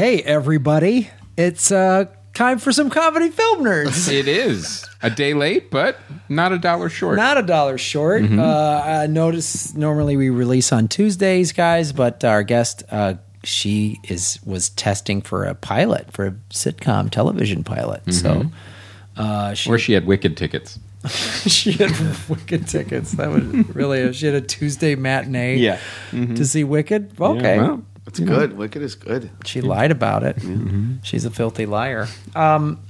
Hey, everybody. It's uh, time for some comedy film nerds. It is a day late, but not a dollar short. Not a dollar short. Mm-hmm. Uh, I notice normally we release on Tuesdays, guys, but our guest, uh, she is was testing for a pilot for a sitcom television pilot. So uh, she or she had wicked tickets. she had Wicked tickets. That was really she had a Tuesday matinee. Yeah. to see Wicked. Okay, well, It's good. Wicked is good. she lied about it. Mm-hmm. She's a filthy liar. Um,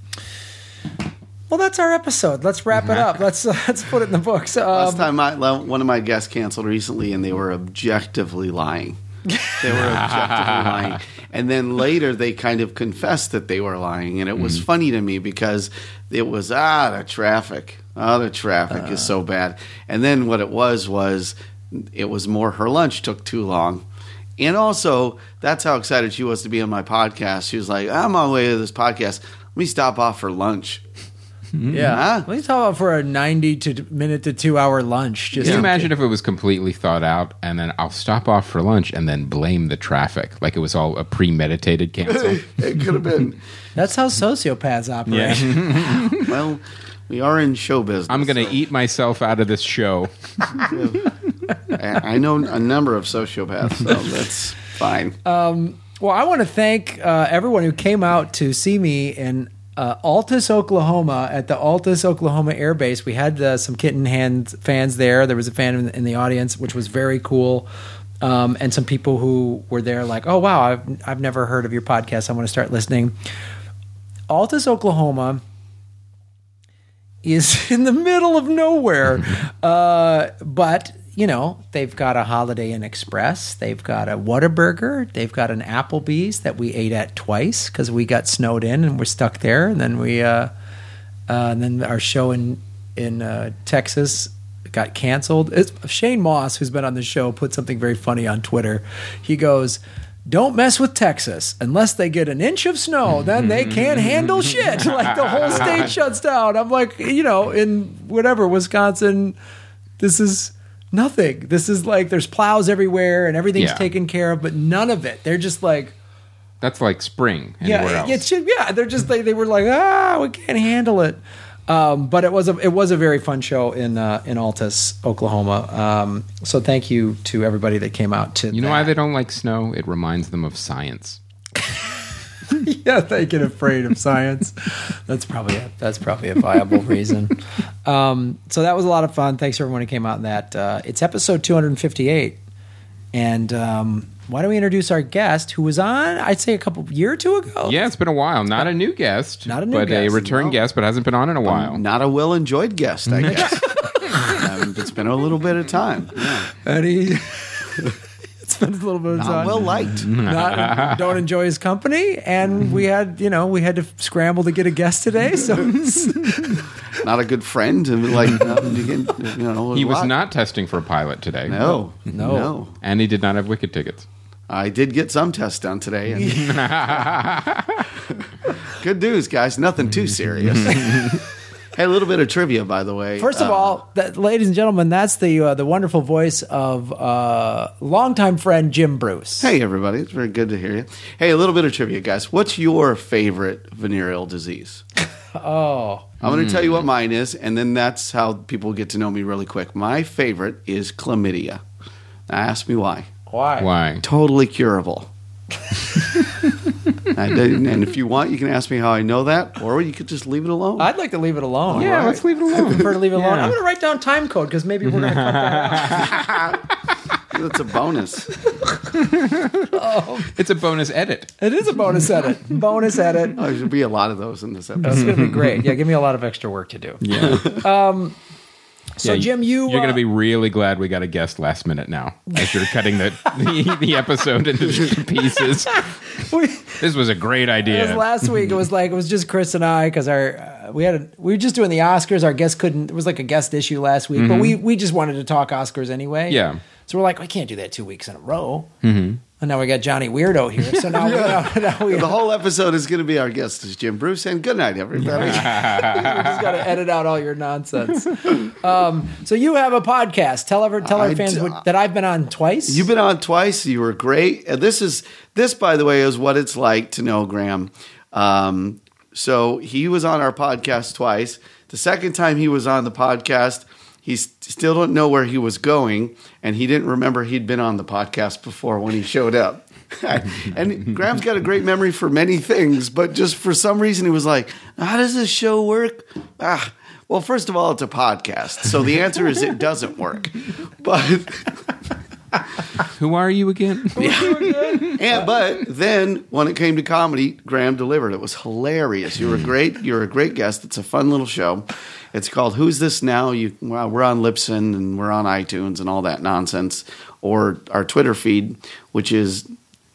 well, that's our episode. Let's wrap it up. Let's let's put it in the books. Last Um, time, my, one of my guests canceled recently, and they were objectively lying. They were objectively lying, and then later they kind of confessed that they were lying, and it was funny to me because it was ah the traffic, oh the traffic is so bad, and then what it was was it was more her lunch took too long. And also, that's how excited she was to be on my podcast. She was like, I'm on my way to this podcast. Let me stop off for lunch. Hmm. yeah. Huh? What are you talking about for a ninety to minute to two hour lunch? Just Can you imagine if it was completely thought out and then I'll stop off for lunch and then blame the traffic like it was all a premeditated cancel? it could have been. That's how sociopaths operate. Well, we are in show business. I'm going to so eat myself out of this show. I, I know a number of sociopaths, so that's fine. Well, I want to thank uh, everyone who came out to see me in uh, Altus, Oklahoma, at the Altus, Oklahoma Air Base. We had uh, some Kitten Hand fans there. There was a fan in, in the audience, which was very cool. Um, and some people who were there, like, oh, wow, I've, I've never heard of your podcast. I want to start listening. Altus, Oklahoma is in the middle of nowhere. uh, but, you know, they've got a Holiday Inn Express. They've got a Whataburger. They've got an Applebee's that we ate at twice because we got snowed in and we're stuck there. And then we, uh, uh, and then our show in, in uh, Texas got canceled. It's, Shane Mauss, who's been on the show, put something very funny on Twitter. He goes, don't mess with Texas unless they get an inch of snow. Then they can't handle shit. Like the whole state shuts down. I'm like, you know, in whatever Wisconsin, this is nothing. This is like there's plows everywhere and everything's Yeah. taken care of, but none of it. They're just like, That's like spring yeah, anywhere else. it should- yeah. They're just like they were like, ah, we can't handle it. Um, but it was a it was a very fun show in uh, in Altus, Oklahoma. Um, so thank you to everybody that came out to. you know why that. they don't like snow? It reminds them of science. yeah, they get afraid of science. that's probably a, that's probably a viable reason. Um, so that was a lot of fun. Thanks for everyone who came out in that. Uh, it's episode 258, and um, why don't we introduce our guest who was on? I'd say a couple year or two ago. Yeah, it's been a while. Not a new guest. Not a new guest. but guest, a return no. guest, but hasn't been on in a while. Not a well enjoyed guest, I guess. um, it's been a little bit of time. Yeah. and he spent a little bit of Not well liked. not, don't enjoy his company, and we had you know we had to scramble to get a guest today. So Not a good friend. And like, you know, He was lot. not testing for a pilot today. No, No. no, And he did not have wicked tickets. I did get some tests done today. And good news, guys. Nothing too serious. Hey, a little bit of trivia, by the way. First of Uh, all, that, ladies and gentlemen, that's the uh, the wonderful voice of uh, longtime friend Jim Bruce. Hey, everybody. It's very good to hear you. Hey, a little bit of trivia, guys. What's your favorite venereal disease? Oh, I'm going to tell you what mine is, and then that's how people get to know me really quick. My favorite is chlamydia. Now, ask me why. why? Why? Totally curable. I didn't- and if you want, you can ask me how I know that, or you could just leave it alone. I'd like to leave it alone. Yeah, let's leave it I alone. prefer to leave it alone. I'm going to write down time code because maybe we're going to cut that out. That's a bonus. oh. It's a bonus edit. It is a bonus edit. Bonus edit. Oh, there should be a lot of those in this episode. That's episode. going to be great. Yeah, give me a lot of extra work to do. Yeah. So, Yeah, Jim, you you're uh, going to be really glad we got a guest last minute now as you're cutting the the, the episode into pieces. we, This was a great idea. last week. It was like it was just Chris and I because our uh, we had a, we were just doing the Oscars. Our guest couldn't. It was like a guest issue last week, but we we just wanted to talk Oscars anyway. Yeah. So we're like, we can't do that two weeks in a row. And now we got Johnny Weirdo here. So now, now, now we The whole episode is going to be our guest is Jim Bruce, and good night, everybody. You just got to edit out all your nonsense. Um, so you have a podcast. Tell ever tell our fans do- what, that I've been on twice. You've been on twice. You were great. And this is this, by the way, is what it's like to know Graham. Um, so he was on our podcast twice. The second time he was on the podcast, he still don't know where he was going, and he didn't remember he'd been on the podcast before when he showed up. and Graham's got a great memory for many things, but just for some reason he was like, "How does this show work?" Ah, well, first of all, it's a podcast, so the answer is it doesn't work. But Who are you again? And but then when it came to comedy, Graham delivered. It was hilarious. You were great. You're a great guest. It's a fun little show. It's called Who's This Now? You well, we're on Libsyn and we're on iTunes and all that nonsense, or our Twitter feed, which is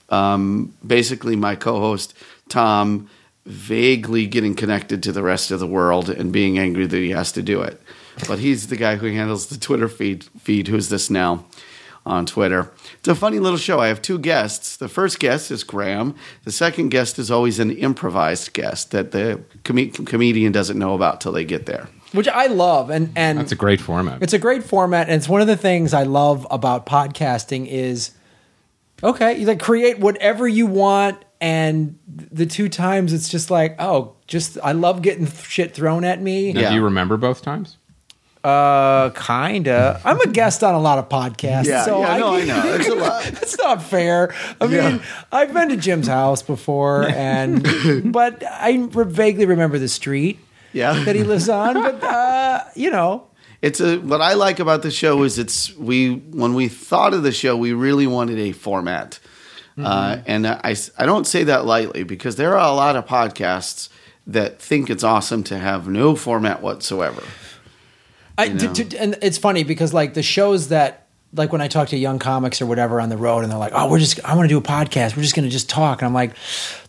um, basically my co-host Tom vaguely getting connected to the rest of the world and being angry that he has to do it. But he's the guy who handles the Twitter feed. Feed Who's This Now? on Twitter. It's a funny little show. I have two guests. The first guest is Graham. The second guest is always an improvised guest that the com- comedian doesn't know about till they get there. Which I love, and and That's a great format. It's a great format, and it's one of the things I love about podcasting is okay, you like create whatever you want, and the two times it's just like, oh, just I love getting shit thrown at me. Now, Yeah. Do you remember both times? Uh, kinda. I'm a guest on a lot of podcasts, Yeah, so yeah, I, no, I know. It's a lot. That's not fair. I Yeah. mean, I've been to Jim's house before, and but I re- vaguely remember the street Yeah. that he lives on. But uh, you know, It's a what I like about the show is it's we when we thought of the show we really wanted a format, uh, and I don't say that lightly because there are a lot of podcasts that think it's awesome to have no format whatsoever. I, to- to- and it's funny because like the shows that like when I talk to young comics or whatever on the road and they're like, "Oh, we're just I want to do a podcast. We're just going to just talk." And I'm like,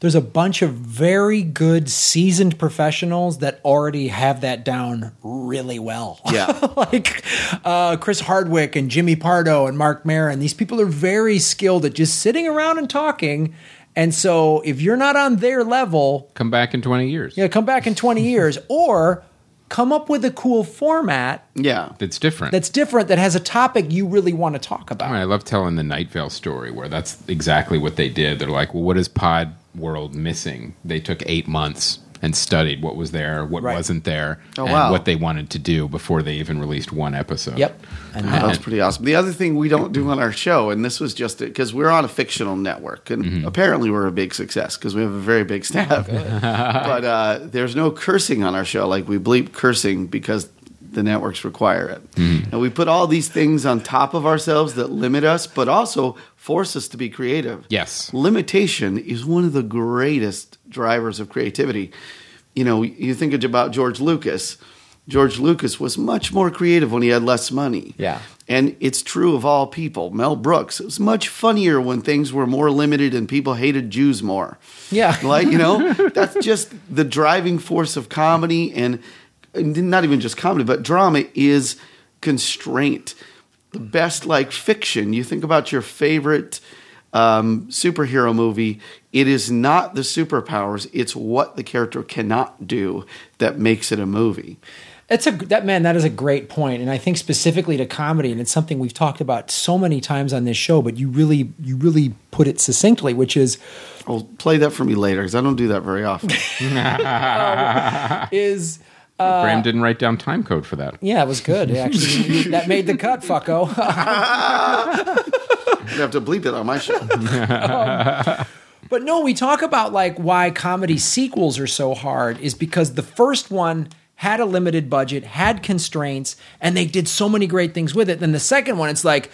there's a bunch of very good seasoned professionals that already have that down really well. Yeah. like uh, Chris Hardwick and Jimmy Pardo and Marc Maron. These people are very skilled at just sitting around and talking. And so if you're not on their level, Come back in 20 years. yeah, come back in 20 years or come up with a cool format Yeah, that's different. that's different that has a topic you really want to talk about. I love telling the Night Vale story where that's exactly what they did. They're like, well, what is Pod World missing? They took eight months and studied what was there, what Right. wasn't there, Oh, and wow. what they wanted to do before they even released one episode. Yep. And Oh, That's pretty awesome. The other thing we don't do on our show, and this was just because we're on a fictional network, and apparently we're a big success because we have a very big staff. but uh, there's no cursing on our show. Like we bleep cursing because the networks require it. Mm-hmm. And we put all these things on top of ourselves that limit us, but also force us to be creative. Yes. Limitation is one of the greatest drivers of creativity. You know, you think about George Lucas. George Lucas was much more creative when he had less money. Yeah. And it's true of all people. Mel Brooks, it was much funnier when things were more limited and people hated Jews more. Yeah. Like, you know, that's just the driving force of comedy and not even just comedy, but drama is constraint. The best, like fiction, you think about your favorite um, superhero movie, it is not the superpowers, it's what the character cannot do that makes it a movie. It's a that man. That is a great point, and I think specifically to comedy, and it's something we've talked about so many times on this show. But you really, you really put it succinctly, which is I'll play that for me later because I don't do that very often. is Uh, Graham didn't write down time code for that. yeah, it was good. Actually, that made the cut, fucko. You have to bleep it on my show. Um, but no, we talk about like why comedy sequels are so hard is because the first one had a limited budget, had constraints, and they did so many great things with it. Then the second one, it's like,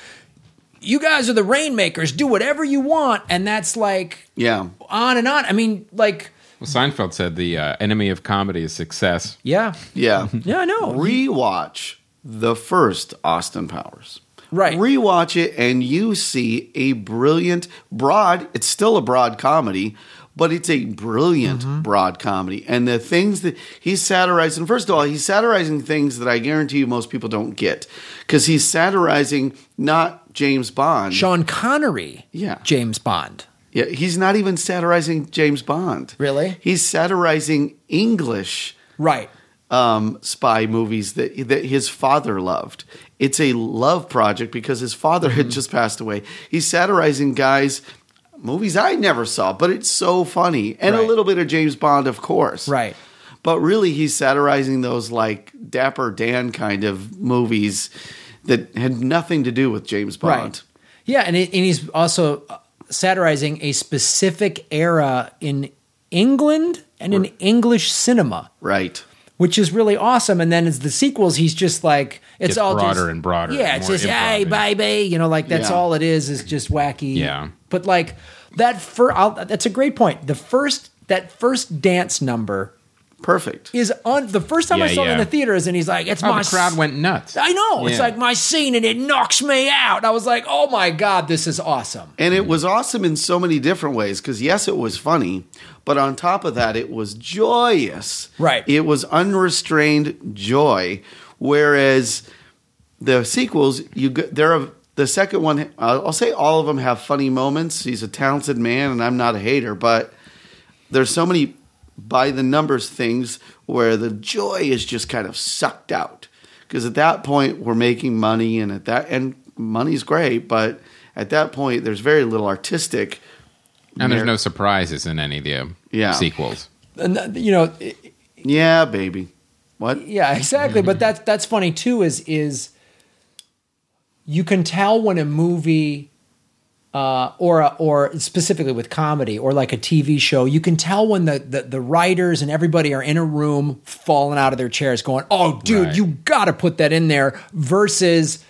you guys are the rainmakers, do whatever you want, and that's like Yeah. on and on. I mean, like, Well, Seinfeld said the uh, enemy of comedy is success. yeah, Yeah. yeah, I know. Rewatch the first Austin Powers. Right. Rewatch it and you see a brilliant, broad, it's still a broad comedy, but it's a brilliant broad comedy. And the things that he's satirizing, first of all, he's satirizing things that I guarantee you most people don't get because he's satirizing not James Bond. Sean Connery, Yeah. James Bond. Yeah, he's not even satirizing James Bond. Really? He's satirizing English Right. um, spy movies that that his father loved. It's a love project because his father Mm-hmm. had just passed away. He's satirizing guys movies I never saw, but it's so funny and a little bit of James Bond, of course. Right. But really, he's satirizing those like Dapper Dan kind of movies that had nothing to do with James Bond. Right. Yeah, and, it, and he's also satirizing a specific era in England and in English cinema, Right. which is really awesome. And then as the sequels, he's just like it's Gets all broader just, and broader, Yeah, it's just hey, baby, you know, like that's Yeah. all it is. Is just wacky. Yeah. But like that for that's a great point. The first that first dance number Perfect. is on the first time I Yeah, saw it in yeah. the theaters, and he's like, "It's Oh, my the crowd s- went nuts. I know. It's Yeah. like my scene, and it knocks me out. I was like, "Oh my god, this is awesome." And it was awesome in so many different ways because, yes, it was funny, but on top of that, it was joyous. Right. It was unrestrained joy. Whereas the sequels, you g- there are the second one. I'll I'll say all of them have funny moments. He's a talented man, and I'm not a hater, but there's so many by the numbers things where the joy is just kind of sucked out because at that point we're making money and at that and money's great but at that point there's very little artistic and there's no surprises in any of the um, Yeah. sequels. And uh, you know, it- yeah baby what yeah, exactly. But that's that's funny too. Is is you can tell when a movie. Uh, or a, or specifically with comedy or like a TV show, you can tell when the, the the writers and everybody are in a room falling out of their chairs, going, "Oh, dude, Right. you got to put that in there." Versus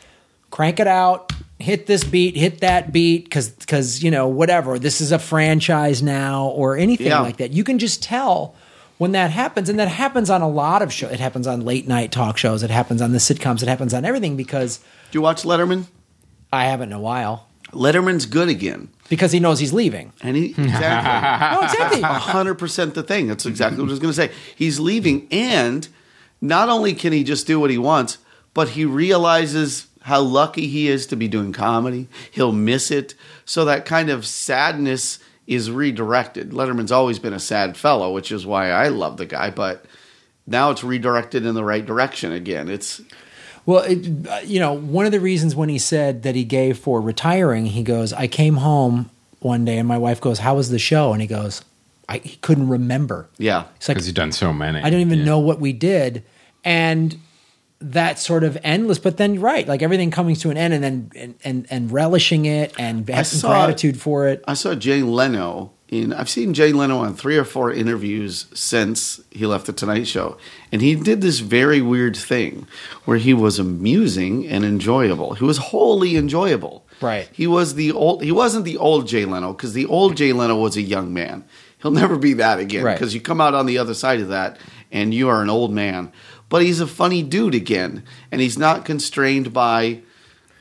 crank it out, hit this beat, hit that beat, because because you know whatever. This is a franchise now, or anything Yeah. like that. You can just tell when that happens, and that happens on a lot of shows. It happens on late night talk shows. It happens on the sitcoms. It happens on everything because do you watch letterman I haven't in a while letterman's good again because he knows he's leaving. and he exactly No, exactly. hundred percent the thing. That's exactly what I was going to say. He's leaving, and not only can he just do what he wants, but he realizes how lucky he is to be doing comedy. He'll miss it, so that kind of sadness is redirected. Letterman's always been a sad fellow, which is why I love the guy, but. Now it's redirected in the right direction again. It's Well, it, uh, you know, one of the reasons when he said that he gave for retiring, he goes, "I came home one day and my wife goes, "How was the show?" And he goes, "I he couldn't remember." yeah, It's like Because you've done so many. I don't even Yeah. know what we did, and that sort of endless. But then, right, like everything coming to an end, and then and and, and relishing it and having saw- gratitude for it. I saw Jay Leno in. I've seen Jay Leno on three or four interviews since he left the Tonight Show, and he did this very weird thing where he was amusing and enjoyable. He was wholly enjoyable. Right. He was the old. He wasn't the old Jay Leno because the old Jay Leno was a young man. He'll never be that again Right. because you come out on the other side of that and you are an old man. But he's a funny dude again, and he's not constrained by,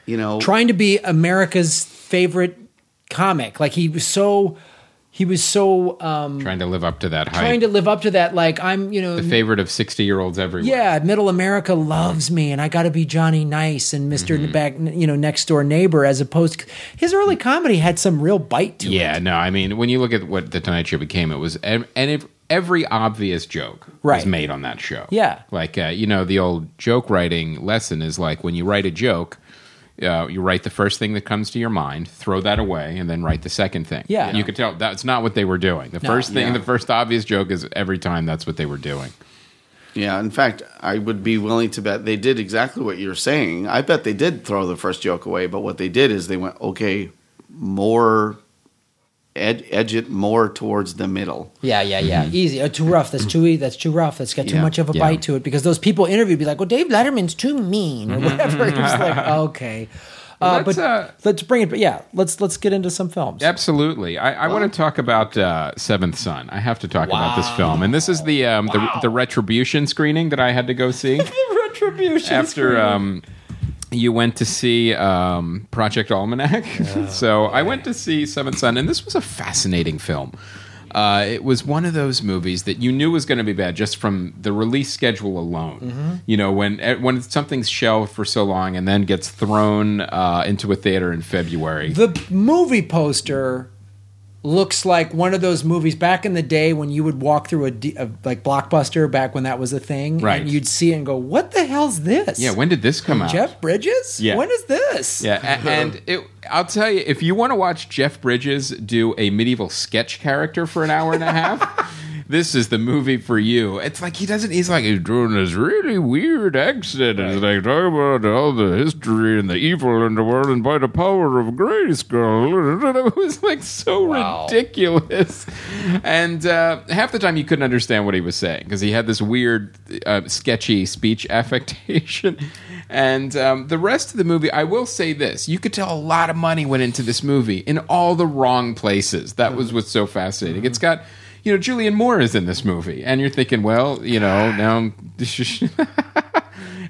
you know, Trying to be America's favorite comic, like he was so. He was so um, Trying to live up to that hype. trying to live up to that. Like I'm, you know, the favorite of 60 year olds everywhere. yeah, middle America loves me, and I got to be Johnny Nice and mister Mm-hmm. back, you know, next door neighbor. As opposed, to, his early comedy had some real bite to it. Yeah, no, I mean, when you look at what the Tonight Show became, it was, and if every obvious joke right. was made on that show. Yeah. Like, uh, you know, the old joke writing lesson is like when you write a joke, uh, you write the first thing that comes to your mind, throw that away, and then write the second thing. Yeah. And you could tell that's not what they were doing. The first thing, Yeah. the first obvious joke is every time that's what they were doing. Yeah, in fact, I would be willing to bet they did exactly what you're saying. I bet they did throw the first joke away, but what they did is they went, okay, more, ed- edge it more towards the middle. Yeah, yeah, yeah. Easy. Oh, too rough. That's too. easy. That's too rough. That's got too Yeah. much of a Yeah. bite to it. Because those people interviewed be like, "Well, Dave Letterman's too mean," or whatever. You're like, okay. Uh, let's, but uh, let's bring it. But yeah, let's let's get into some films. Absolutely, I, I want to talk about uh, Seventh Son. I have to talk about this film, and this is the um, the, the Retribution screening that I had to go see Retribution. after um, you went to see um, Project Almanac. so I went to see Seventh Son, and this was a fascinating film. Uh, it was one of those movies that you knew was going to be bad just from the release schedule alone. You know, when eh, when something's shelved for so long and then gets thrown uh, into a theater in February. The movie poster looks like one of those movies back in the day when you would walk through a, D- a like blockbuster back when that was a thing Right. and you'd see it and go what the hell's this yeah, when did this come out? jeff bridges Yeah. when is this Yeah, and it, I'll tell you, if you want to watch Jeff Bridges do a medieval sketch character for an hour and a half, this is the movie for you. It's like he doesn't. He's like he's doing this really weird accent. He's like talking about all the history and the evil in the world and by the power of Grayskull. It was like so Wow. ridiculous, and uh, half the time you couldn't understand what he was saying because he had this weird, uh, sketchy speech affectation. And um, the rest of the movie, I will say this: you could tell a lot of money went into this movie in all the wrong places. That was what's so fascinating. It's got, you know, Julianne Moore is in this movie, and you're thinking, well, you know, now.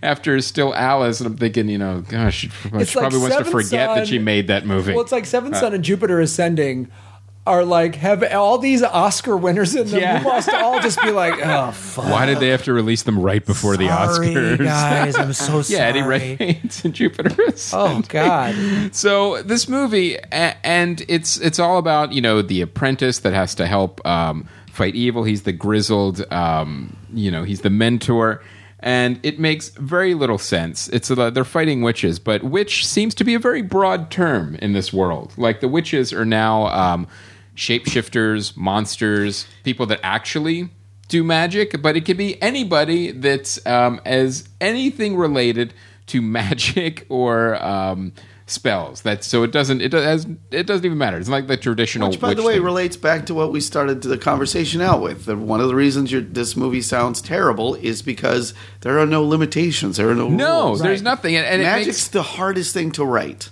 After Still Alice, and I'm thinking, you know, gosh, she It's like probably wants to forget that she made that movie. well it's like seventh uh, son and jupiter ascending are like have all these oscar winners in them Yeah. you must all just be like oh fuck Why did they have to release them right before the Oscars? guys i'm so sorry. yeah, Eddie Redmayne's in Jupiter. oh Ascending. god So this movie, and it's it's all about you know the apprentice that has to help um, fight evil. He's the grizzled, um, you know, he's the mentor, and it makes very little sense. It's a, they're fighting witches, but witch seems to be a very broad term in this world. Like the witches are now um, shapeshifters, monsters, people that actually do magic, but it could be anybody that's um, as anything related to magic or um, spells. That so it doesn't it does it doesn't even matter. It's like the traditional. Which, by the way, thing. relates back to what we started the conversation out with. That one of the reasons your this movie sounds terrible is because there are no limitations. There are no no, rules. there's nothing, and, and it Magic's makes the hardest thing to write.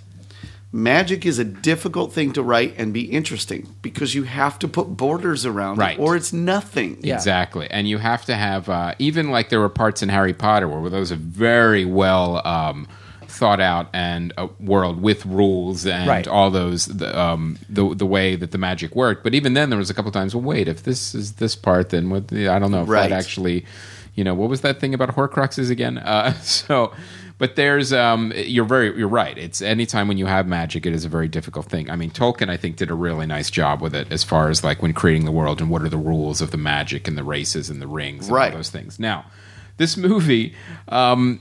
Magic is a difficult thing to write and be interesting because you have to put borders around Right. it, or it's nothing. Yeah. Exactly, and you have to have uh, even like there were parts in Harry Potter where those are very well um, thought out and a world with rules and Right. all those the, um, the the way that the magic worked. But even then, there was a couple times. Well, wait, if this is this part, then what? I don't know if Right. that actually, you know, what was that thing about Horcruxes again? Uh, so. But there's, um, you're very, you're right. It's anytime when you have magic, it is a very difficult thing. I mean, Tolkien, I think, did a really nice job with it as far as like when creating the world and what are the rules of the magic and the races and the rings and Right. all those things. Now, this movie, um,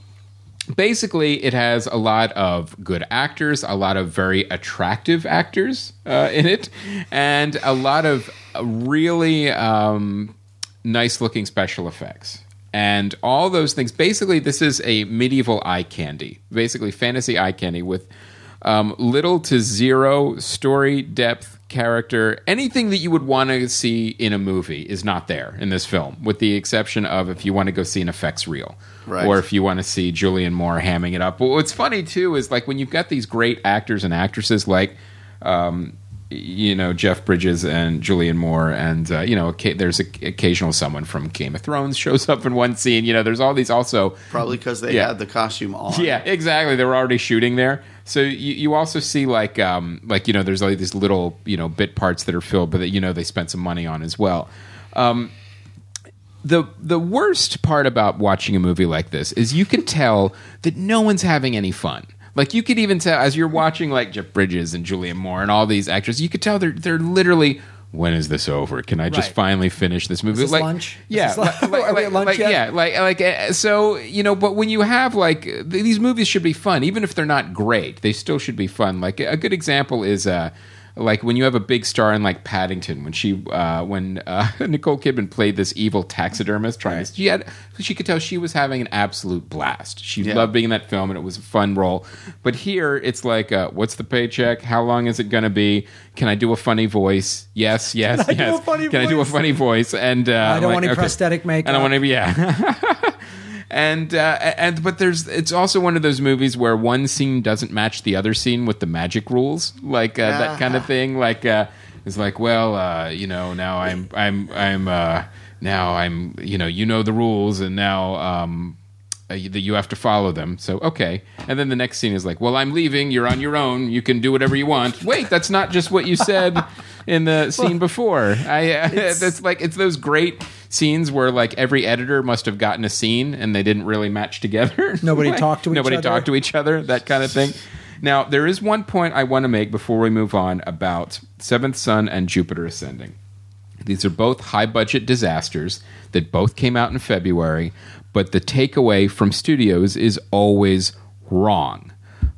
basically it has a lot of good actors a lot of very attractive actors uh, in it and a lot of really um, nice looking special effects and all those things basically this is a medieval eye candy basically fantasy eye candy with um, little to zero story depth character anything that you would want to see in a movie is not there in this film with the exception of if you want to go see an effects reel Right. or if you want to see Julianne Moore hamming it up. But what's funny too is like when you've got these great actors and actresses like, um, you know, Jeff Bridges and Julianne Moore, and uh, you know, there's a, occasional someone from Game of Thrones shows up in one scene. You know, there's all these also. Probably because they Yeah. had the costume on. Yeah, exactly. They were already shooting there. So you, you also see like um, like you know, there's all these little you know bit parts that are filled, but that you know they spent some money on as well. Um, the the worst part about watching a movie like this is you can tell that no one's having any fun. Like you could even tell as you're watching like Jeff Bridges and Julianne Moore and all these actors, you could tell they're they're literally. When is this over? Can I just Right. finally finish this movie? this like, lunch? Is Yeah, like, like, Are we at lunch like- yet? yeah, like like uh, so you know. But when you have like these movies should be fun, even if they're not great, they still should be fun. Like a good example is. Uh, like when you have a big star in like Paddington, when she uh, when uh, Nicole Kidman played this evil taxidermist, trying to, she had she could tell she was having an absolute blast. She Yeah. loved being in that film, and it was a fun role. But here, it's like, uh, what's the paycheck? How long is it going to be? Can I do a funny voice? Yes, yes, Can I do yes. a funny Can I do a funny voice? And uh, I don't like, want any okay. prosthetic makeup. I don't want to. be Yeah. And uh, and but there's it's also one of those movies where one scene doesn't match the other scene with the magic rules, like uh, that kind of thing. Like uh, it's like, well, uh, you know, now I'm I'm I'm uh, now I'm you know you know the rules, and now um, uh, you- that you have to follow them. So okay, and then the next scene is like, "Well, I'm leaving. You're on your own. You can do whatever you want." Wait, that's not just what you said in the scene before. I uh, that's like it's those great scenes where like every editor must have gotten a scene and they didn't really match together. Nobody Like, talked to each nobody other. talked to each other. That kind of thing. Now there is one point I want to make before we move on about Seventh Son and Jupiter Ascending. These are both high budget disasters that both came out in February, but the takeaway from studios is always wrong.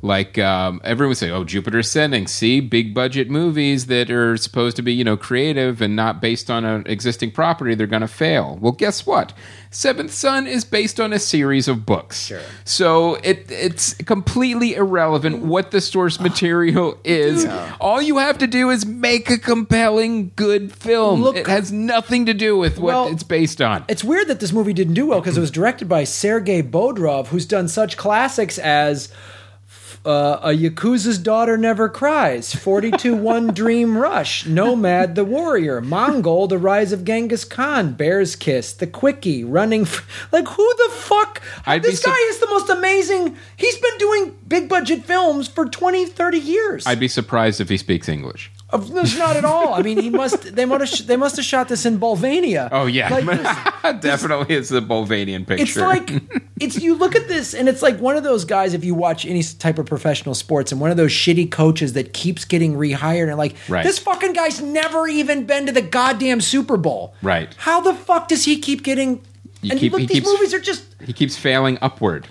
Like um, everyone would say, "Oh, Jupiter Ascending, see big budget movies that are supposed to be you know creative and not based on an existing property, they're going to fail." Well, guess what? Seventh Son is based on a series of books, Sure. so it it's completely irrelevant what the source material is. All you have to do is make a compelling, good film. Look- it has nothing to do with what Well, it's based on. It's weird that this movie didn't do well because it was directed by Sergei Bodrov, who's done such classics as uh, A Yakuza's Daughter Never Cries, 42 One Dream Rush, Nomad the Warrior, Mongol The Rise of Genghis Khan, Bear's Kiss, The Quickie, Running. F- like, who the fuck? I'd this sup- guy is the most amazing. He's been doing big budget films for 20, 30 years. I'd be surprised if he speaks English. Of- no, not at all. I mean, he must. They must have. They must have shot this in Bulvania. Oh yeah, Like, this- definitely it's the Bulvanian picture. it's like it's you look at this and it's like one of those guys if you watch any type of professional sports and one of those shitty coaches that keeps getting rehired and like Right. this fucking guy's never even been to the goddamn Super Bowl. Right. How the fuck does he keep getting? You and keep- look, he these keeps- movies are just. he keeps failing upward.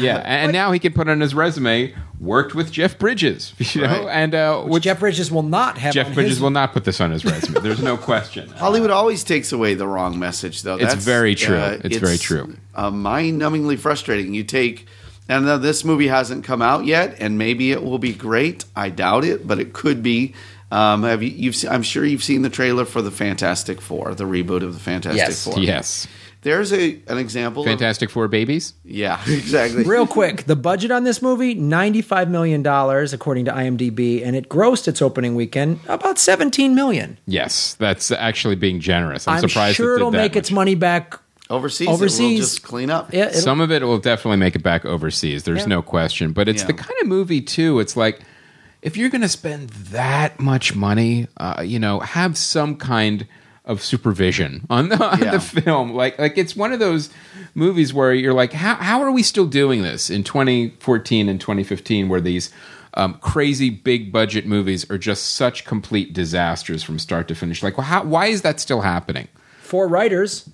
Yeah, and now he can put on his resume worked with Jeff Bridges, you know, Right. and uh, which Jeff Bridges will not have. Jeff on Bridges his- will not put this on his resume. There's no question. Hollywood always takes away the wrong message, though. It's very true. It's very true. Uh, mind-numbingly frustrating. You take, and now this movie hasn't come out yet, and maybe it will be great. I doubt it, but it could be. Um, have you? You've, se- I'm sure you've seen the trailer for the Fantastic Four, the reboot of the Fantastic Yes. Four. Yes, There's a an example. Fantastic Four babies. Yeah, exactly. Real quick, the budget on this movie ninety-five million dollars, according to IMDb, and it grossed its opening weekend about seventeen million. Yes, that's actually being generous. I'm, I'm surprised sure it did it'll that make much. its money back. Overseas, it will Overseas. just clean up. Yeah, Some of it will definitely make it back overseas. There's Yeah. no question. But it's Yeah. the kind of movie too. It's like if you're going to spend that much money, uh, you know, have some kind of supervision on the, on Yeah. the film. Like like it's one of those movies where you're like, how how are we still doing this in 2014 and 2015, where these um, crazy big budget movies are just such complete disasters from start to finish? Like, well, how, why is that still happening? four writers.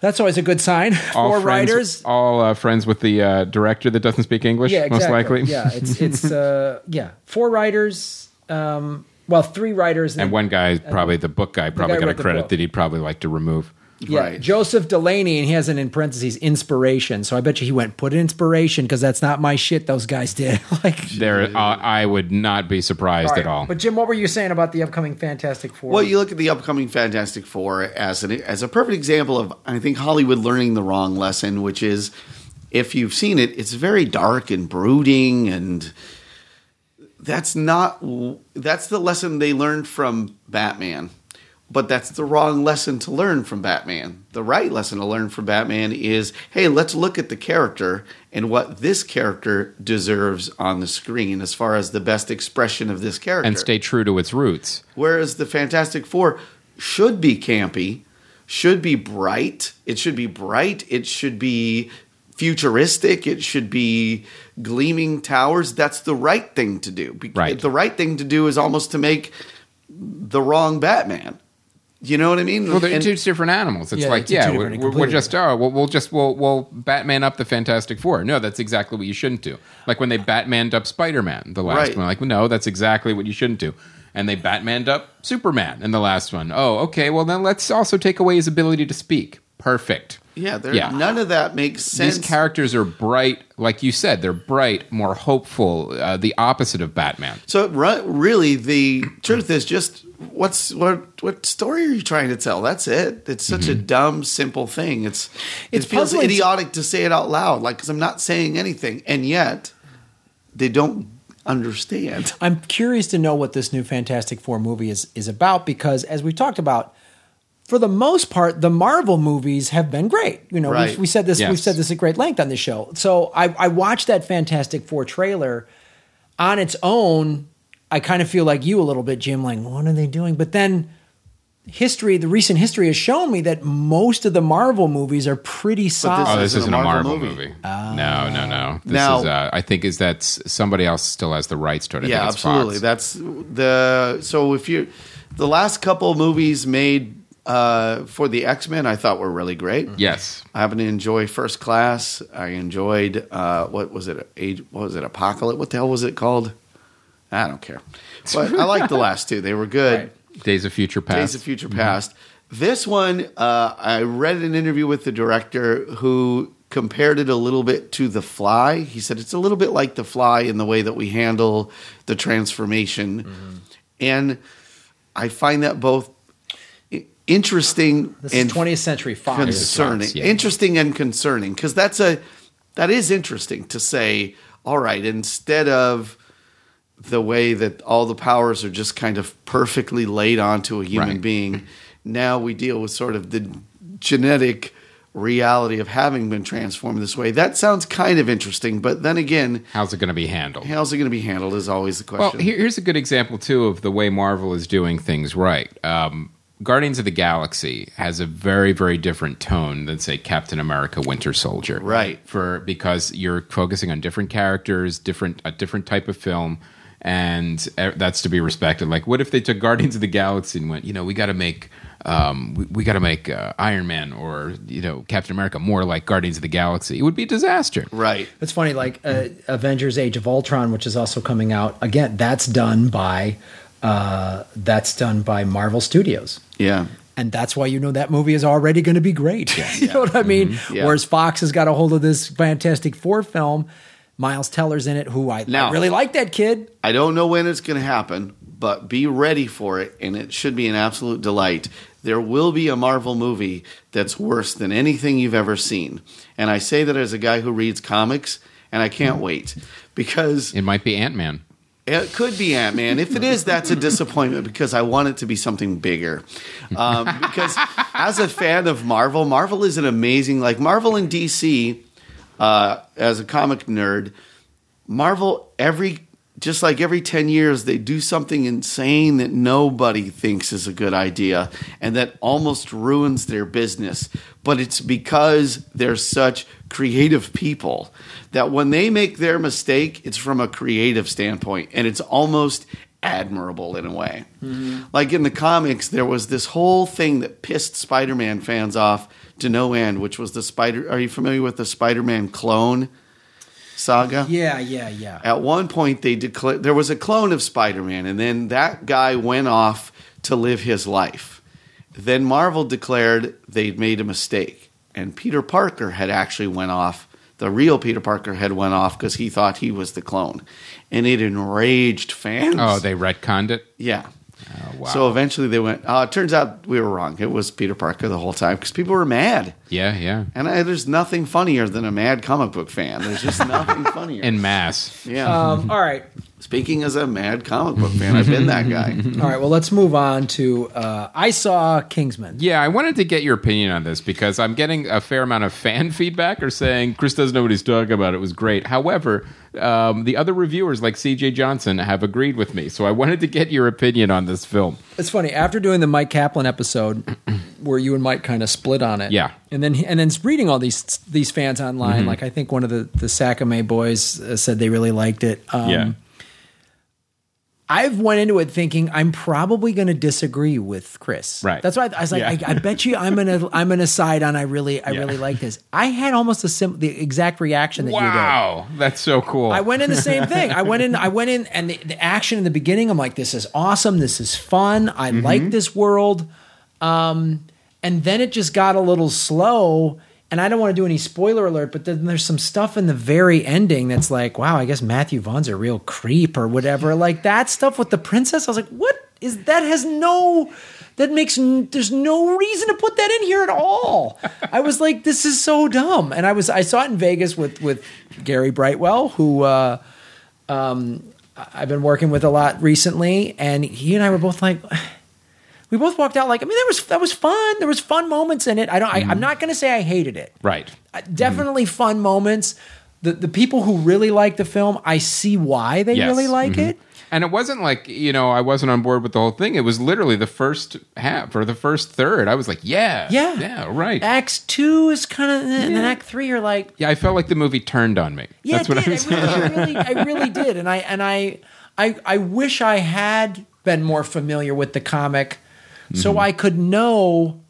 That's always a good sign. all Four friends, writers. all uh, friends with the uh, director that doesn't speak English, Yeah, exactly. most likely. yeah, it's it's uh yeah, four writers. Um, well, three writers. And one guy, probably the book guy, probably guy got a credit that he'd probably like to remove. yeah, Right. Joseph Delaney, and he has an in parentheses inspiration. So I bet you he went put inspiration because that's not my shit. Those guys did like. There, uh, I would not be surprised at all. But Jim, what were you saying about the upcoming Fantastic Four? Well, you look at the upcoming Fantastic Four as an as a perfect example of I think Hollywood learning the wrong lesson, which is if you've seen it, it's very dark and brooding, and that's not that's the lesson they learned from Batman. But that's the wrong lesson to learn from Batman. The right lesson to learn from Batman is hey, let's look at the character and what this character deserves on the screen as far as the best expression of this character and stay true to its roots. Whereas the Fantastic Four should be campy, should be bright. It should be bright. It should be futuristic. It should be gleaming towers. That's the right thing to do. Be- Right. The right thing to do is almost to make the wrong Batman. You know what I mean? Well, they're And- two different animals. It's Yeah, like, it's yeah, we're, we're, we're just, oh, we'll, we'll just, we'll, we'll Batman up the Fantastic Four. No, that's exactly what you shouldn't do. Like when they Batmaned up Spider Man, the last Right. one. Like, no, that's exactly what you shouldn't do. And they Batmaned up Superman in the last one. Oh, okay. Well, then let's also take away his ability to speak. Perfect. Yeah, Yeah. none of that makes sense. These characters are bright, like you said, they're bright, more hopeful, uh, the opposite of Batman. So ru- really, the truth is just what's what what story are you trying to tell? That's it. It's such a dumb, simple thing. It's It's it feels puzzling idiotic to say it out loud, like because I'm not saying anything, and yet they don't understand. I'm curious to know what this new Fantastic Four movie is is about because, as we talked about, for the most part, the Marvel movies have been great. You know, Right. we, we said this. Yes. We've said this at great length on the show. So I, I watched that Fantastic Four trailer on its own. I kind of feel like you a little bit, Jim. Like, what are they doing? But then history, the recent history has shown me that most of the Marvel movies are pretty solid. Oh, this isn't isn't a a Marvel Marvel movie. movie. no, no, no. This Now- is. Uh, I think is that somebody else still has the rights to it. I yeah, think it's absolutely. Fox. That's the so if you the last couple movies made uh, for the X Men, I thought were really great. yes. I happen to enjoy First Class. I enjoyed uh, what was it? Age? What was it? Apocalypse? What the hell was it called? I don't care. But I liked the last two. They were good. Right. Days of Future Past. Days of Future Past. This one, uh, I read an interview with the director who compared it a little bit to The Fly. He said it's a little bit like The Fly in the way that we handle the transformation. And I find that both interesting this and is 20th Century Fox. concerning. Fox, yeah. Interesting and concerning because that's a that is interesting to say. All right, instead of the way that all the powers are just kind of perfectly laid onto a human Right. being, now we deal with sort of the genetic reality of having been transformed this way. That sounds kind of interesting, but then again, How's it going to be handled? how's it going to be handled is always the Well, question. here, here's a good example too of the way Marvel is doing things right. Um, Guardians of the Galaxy has a very, very different tone than say Captain America: Winter Soldier, Right. For because you're focusing on different characters, different a different type of film, and that's to be respected. Like, what if they took Guardians of the Galaxy and went, you know, we got to make. Um, we, we got to make uh, Iron Man or you know Captain America more like Guardians of the Galaxy. It would be a disaster. right. It's funny, like uh, Avengers: Age of Ultron, which is also coming out again. That's done by uh, that's done by Marvel Studios, Yeah. and that's why you know that movie is already going to be great. you know what I mean? Mm-hmm. Yeah. Whereas Fox has got a hold of this Fantastic Four film. Miles Teller's in it, who I, I really like that kid. I don't know when it's going to happen, but be ready for it, and it should be an absolute delight. There will be a Marvel movie that's worse than anything you've ever seen. And I say that as a guy who reads comics, and I can't mm-hmm. wait because It might be Ant Man. It could be Ant Man. If it is, that's a disappointment because I want it to be something bigger. Um, because as a fan of Marvel, Marvel is an amazing, like Marvel and DC, uh, as a comic nerd, Marvel every just like every 10 years they do something insane that nobody thinks is a good idea and that almost ruins their business. But it's because they're such creative people that when they make their mistake it's from a creative standpoint and it's almost admirable in a way. Mm-hmm. Like in the comics there was this whole thing that pissed spider-man fans off to no end which was the spider are you familiar with the spider-man clone saga? Yeah, yeah, yeah. at one point they declared there was a clone of spider-man and then that guy went off to live his life. Then marvel declared they'd made a mistake and peter parker had actually went off the real peter parker had went off because he thought he was the clone. And it enraged fans. Oh, they retconned it. yeah Oh, wow. so eventually they went uh, it turns out we were wrong it was peter parker the whole time because people were mad yeah, yeah. and I, there's nothing funnier than a mad comic book fan there's just nothing funnier In mass. yeah Um, all right, Speaking as a mad comic book fan, I've been that guy. all right. Well, let's move on to. Uh, I saw Kingsman. Yeah, I wanted to get your opinion on this because I'm getting a fair amount of fan feedback or saying Chris doesn't know what he's talking about. It was great. However, um, the other reviewers like CJ Johnson have agreed with me. So I wanted to get your opinion on this film. It's funny after doing the Mike Kaplan episode, where you and Mike kind of split on it. Yeah. and then and then reading all these these fans online, like I think one of the the Sakame boys uh, said they really liked it. Um, yeah. I've went into it thinking I'm probably going to disagree with Chris. Right. That's why I, I was like, Yeah. I, I bet you I'm gonna I'm gonna side on I really I Yeah. really like this. I had almost a sim- the exact reaction that you did. Wow, that's so cool. I went in the same thing. I went in. I went in, and the, the action in the beginning. I'm like, this is awesome. This is fun. I Mm-hmm. like this world. Um, and then it just got a little slow. And I don't want to do any spoiler alert, but then there's some stuff in the very ending that's like, wow, I guess Matthew Vaughn's a real creep or whatever. Like that stuff with the princess. I was like, what is that? Has no. That makes there's no reason to put that in here at all. I was like, this is so dumb. And I was I saw it in Vegas with with Gary Brightwell, who uh, um, I've been working with a lot recently, and he and I were both like, we both walked out like I mean there was that was fun. There was fun moments in it. I don't. I, Mm-hmm. I'm not going to say I hated it. Right. Uh, Definitely fun moments. The the people who really like the film, I see why they Yes. really like Mhm. it. And it wasn't like, you know, I wasn't on board with the whole thing. It was literally the first half or the first third. I was like, yeah. Yeah. Yeah, right. Act two is kind of, and then Act three, you're like, yeah, I felt like the movie turned on me. Yeah, That's it what did. I was I really, I really, I really did, and I and I, I, I wish I had been more familiar with the comic, so Mm-hmm. I could know.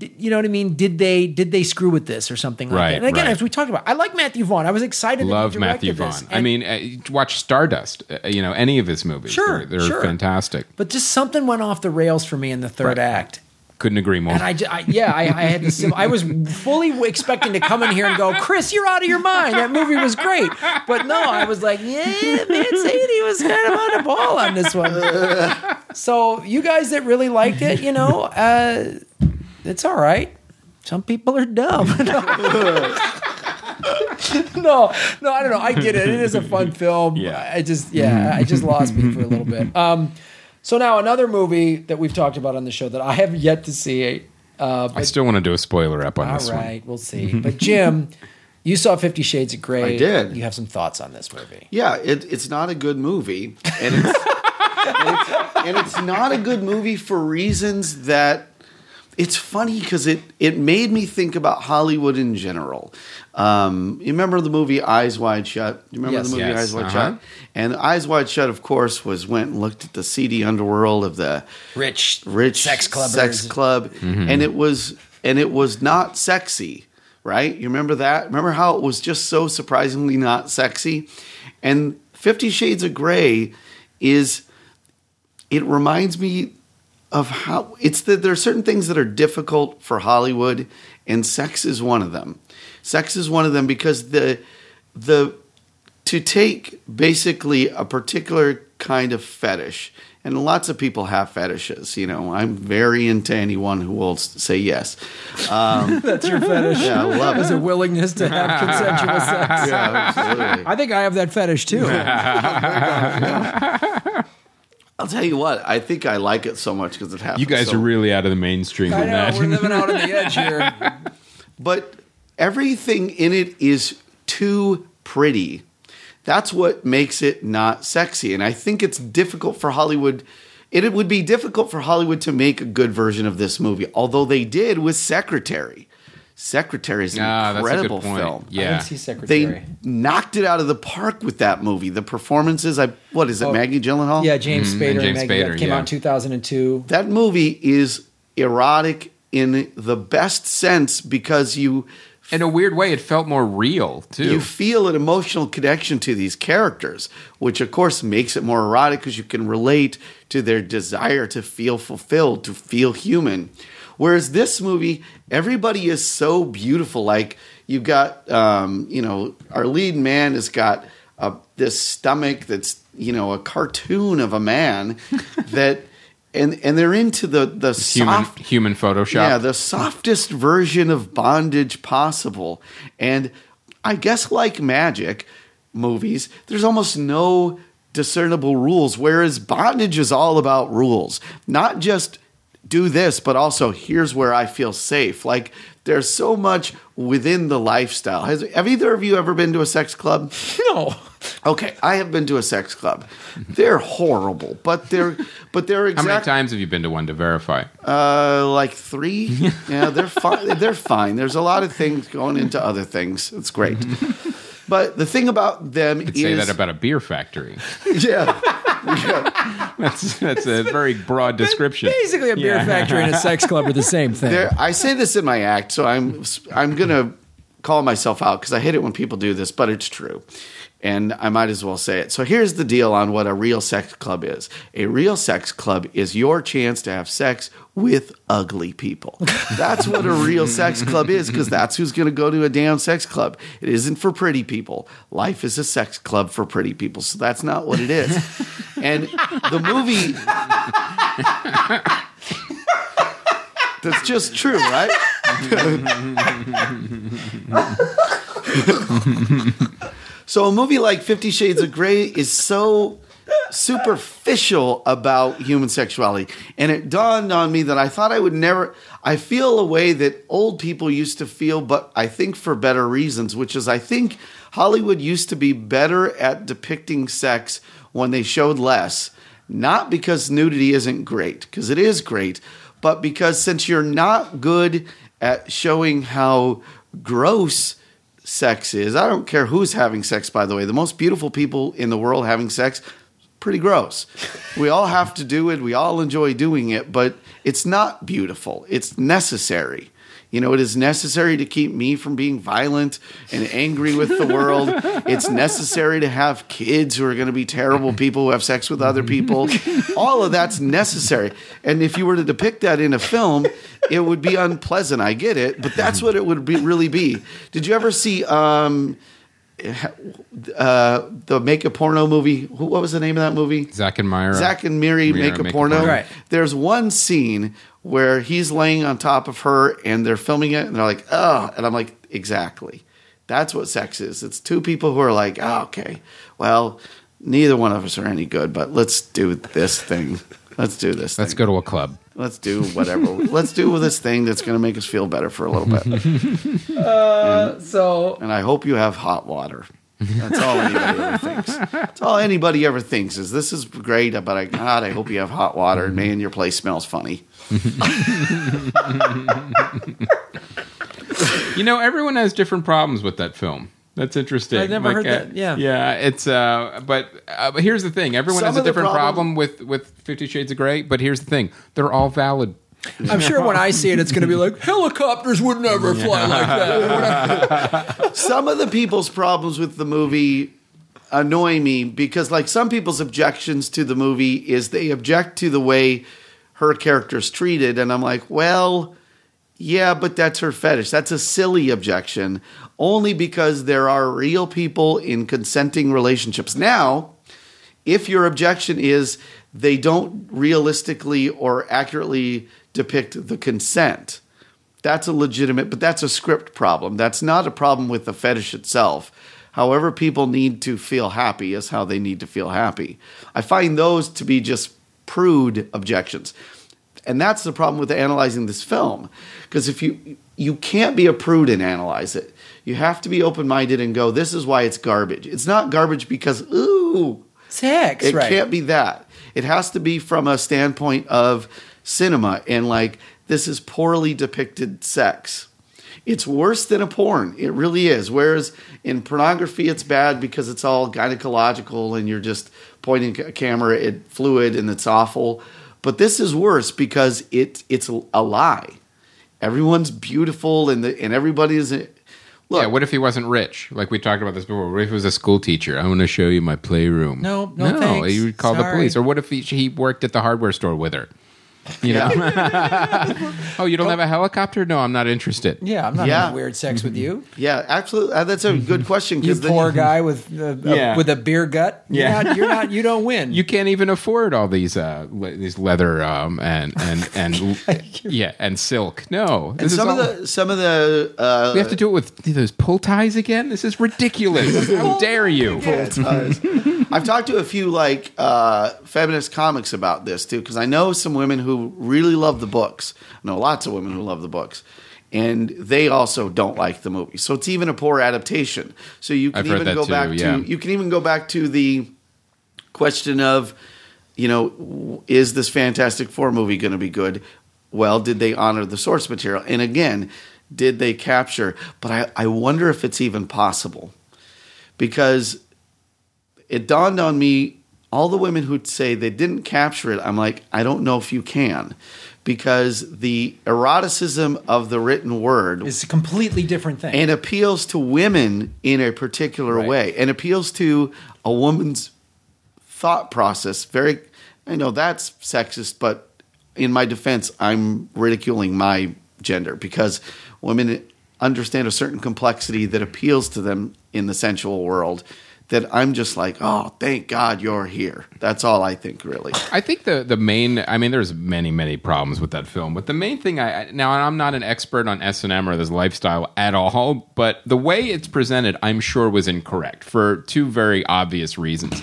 You know what I mean? Did they did they screw with this or something like Right, that? And again, right. as we talked about, I like Matthew Vaughn. I was excited. Love Matthew Vaughn. I mean, uh, watch Stardust, uh, you know, any of his movies. Sure, They're, they're sure. fantastic. but just something went off the rails for me in the third Right. act. Couldn't agree more. And I, I yeah, I, I had the sim- I was fully expecting to come in here and go, Chris, you're out of your mind. That movie was great, but no, I was like, yeah, man, Sadie was kind of on the ball on this one. So you guys that really liked it, you know, uh, it's all right. Some people are dumb. no, no, I don't know. I get it. It is a fun film. Yeah. I just, yeah, I just lost me for a little bit. Um, so now another movie that we've talked about on the show that I have yet to see. Uh, I still want to do a spoiler up on all this one. right, we'll see. But Jim, you saw Fifty Shades of Grey. I did. You have some thoughts on this movie? Yeah, it, it's not a good movie, and it's, and it's and it's not a good movie for reasons that it's funny because it it made me think about Hollywood in general. Um, you remember the movie Eyes Wide Shut? Do You remember Yes. the movie Yes, Eyes Wide uh-huh. Shut? And Eyes Wide Shut, of course, was went and looked at the seedy underworld of the Rich, rich sex clubbers. sex club, and it was and it was not sexy, right? You remember that? Remember how it was just so surprisingly not sexy? And Fifty Shades of Grey is it reminds me of how it's that there are certain things that are difficult for Hollywood, and sex is one of them. Sex is one of them because the the to take basically a particular kind of fetish, and lots of people have fetishes. You know, I'm very into anyone who will say yes. Um, That's your fetish. yeah, I love Is it. a willingness to have consensual sex. Yeah, absolutely. I think I have that fetish too. I'll tell you what. I think I like it so much because it happens. You guys so are really out of the mainstream I with know that. we're living out on the edge here. but everything in it is too pretty. That's what makes it not sexy. And I think it's difficult for Hollywood. It, it would be difficult for Hollywood to make a good version of this movie, although they did with Secretary. Secretary is an Ah, that's a good incredible point. film. I Yeah. didn't see Secretary. They knocked it out of the park with that movie. The performances, I what is it, Maggie Gyllenhaal? yeah, James Spader. and James and Maggie, that Spader, came yeah. out in 2002. that movie is erotic in the best sense because you In a weird way, it felt more real too. you feel an emotional connection to these characters, which of course makes it more erotic because you can relate to their desire to feel fulfilled, to feel human. Whereas this movie, everybody is so beautiful. Like you've got, um, you know, our lead man has got uh, this stomach that's, you know, a cartoon of a man that, and and they're into the the human soft human Photoshop. yeah, the softest version of bondage possible. And I guess like magic movies, there's almost no discernible rules, whereas bondage is all about rules. Not just do this, but also here's where I feel safe. Like there's so much within the lifestyle. Has have either of you ever been to a sex club? No. Okay, I have been to a sex club. They're horrible, but they're but they're How many times have you been to one to verify? uh, like three. yeah, they're fine. They're fine. There's a lot of things going into other things. It's great. But the thing about them Could is, say that about a beer factory. yeah, yeah. That's that's a very broad description. Basically, a beer Yeah. factory and a sex club are the same thing. There, I say this in my act, so I'm I'm gonna call myself out because I hate it when people do this, but it's true. And I might as well say it. So here's the deal on what a real sex club is. A real sex club is your chance to have sex with ugly people. That's what a real sex club is because that's who's going to go to a damn sex club. It isn't for pretty people. Life is a sex club for pretty people. So that's not what it is. And the movie That's just true, right? so a movie like Fifty Shades of Grey is so superficial about human sexuality. And it dawned on me that I thought I would never. I feel a way that old people used to feel, but I think for better reasons, which is I think Hollywood used to be better at depicting sex when they showed less. Not because nudity isn't great, because it is great, but because since you're not good at showing how gross sex is, I don't care who's having sex, by the way, the most beautiful people in the world having sex, pretty gross. we all have to do it, we all enjoy doing it, but it's not beautiful, it's necessary. You know, it is necessary to keep me from being violent and angry with the world. It's necessary to have kids who are going to be terrible people who have sex with other people. All of that's necessary. And if you were to depict that in a film, it would be unpleasant. I get it, but that's what it would be, really be. Did you ever see um, uh, the make a porno movie? What was the name of that movie? Zach and Myra. Zach and Miri Mira make a make a porno. porno. Right. There's one scene where he's laying on top of her and they're filming it and they're like, oh, and I'm like, exactly. That's what sex is. It's two people who are like, oh, okay, well, neither one of us are any good, but let's do this thing. Let's do this. Let's thing. go to a club. Let's do whatever. let's do this thing that's going to make us feel better for a little bit. Uh, so And I hope you have hot water. That's all anybody ever thinks. That's all anybody ever thinks is this is great, but I God, I hope you have hot water. And man, your place smells funny. You know, everyone has different problems with that film. That's interesting. I've never heard uh, that, yeah. yeah. It's uh, but uh, but here's the thing: everyone Some has a different problem- problem with with Fifty Shades of Grey. But here's the thing: they're all valid. I'm sure when I see it, it's going to be like helicopters would never fly like that. some of the people's problems with the movie annoy me because like some people's objections to the movie is they object to the way her character's treated and i'm like well yeah but that's her fetish that's a silly objection only because there are real people in consenting relationships now if your objection is they don't realistically or accurately depict the consent that's a legitimate, but that's a script problem. That's not a problem with the fetish itself. However, people need to feel happy is how they need to feel happy. I find those to be just prude objections. And that's the problem with analyzing this film. Because if you you can't be a prude and analyze it. You have to be open-minded and go, this is why it's garbage. It's not garbage because ooh, Sex, it right? can't be that. It has to be from a standpoint of cinema and like this is poorly depicted sex. It's worse than a porn. It really is. Whereas in pornography, it's bad because it's all gynecological and you're just pointing a camera at fluid and it's awful. But this is worse because it it's a lie. Everyone's beautiful and the, and everybody is. Eh, look, yeah. What if he wasn't rich? Like we talked about this before. What if he was a school teacher? I want to show you my playroom. No, no, thanks. He would call the police. Or what if he, he worked at the hardware store with her? You know? oh, you don't have a helicopter? No, I'm not interested. Yeah, I'm not Yeah. having weird sex with you. yeah, absolutely. Uh, That's a good question. You 'cause then poor guy with uh, Yeah. a, with a beer gut. You're Yeah. not, you're not. You don't win. You can't even afford all these uh, le- these leather um, and and and yeah and silk. No, And this is some of the some of the uh, we have to do it with those pull ties again. This is ridiculous. How dare you? I've talked to a few like uh, feminist comics about this too, because I know some women who really love the books. I know lots of women who love the books, and they also don't like the movie. So it's even a poor adaptation. So you can I've even go too, back yeah. to you can even go back to the question of, you know, is this Fantastic Four movie going to be good? Well, did they honor the source material? And again, did they capture? But I, I wonder if it's even possible because it dawned on me all the women who'd say they didn't capture it i'm like i don't know if you can because the eroticism of the written word is a completely different thing. and appeals to women in a particular Right. way and appeals to a woman's thought process very i know that's sexist but in my defense i'm ridiculing my gender because women understand a certain complexity that appeals to them in the sensual world that i'm just like oh thank god you're here that's all i think really I think the the main I mean there's many many problems with that film, but the main thing I now I'm not an expert on S&M or this lifestyle at all, but the way it's presented I'm sure was incorrect for two very obvious reasons.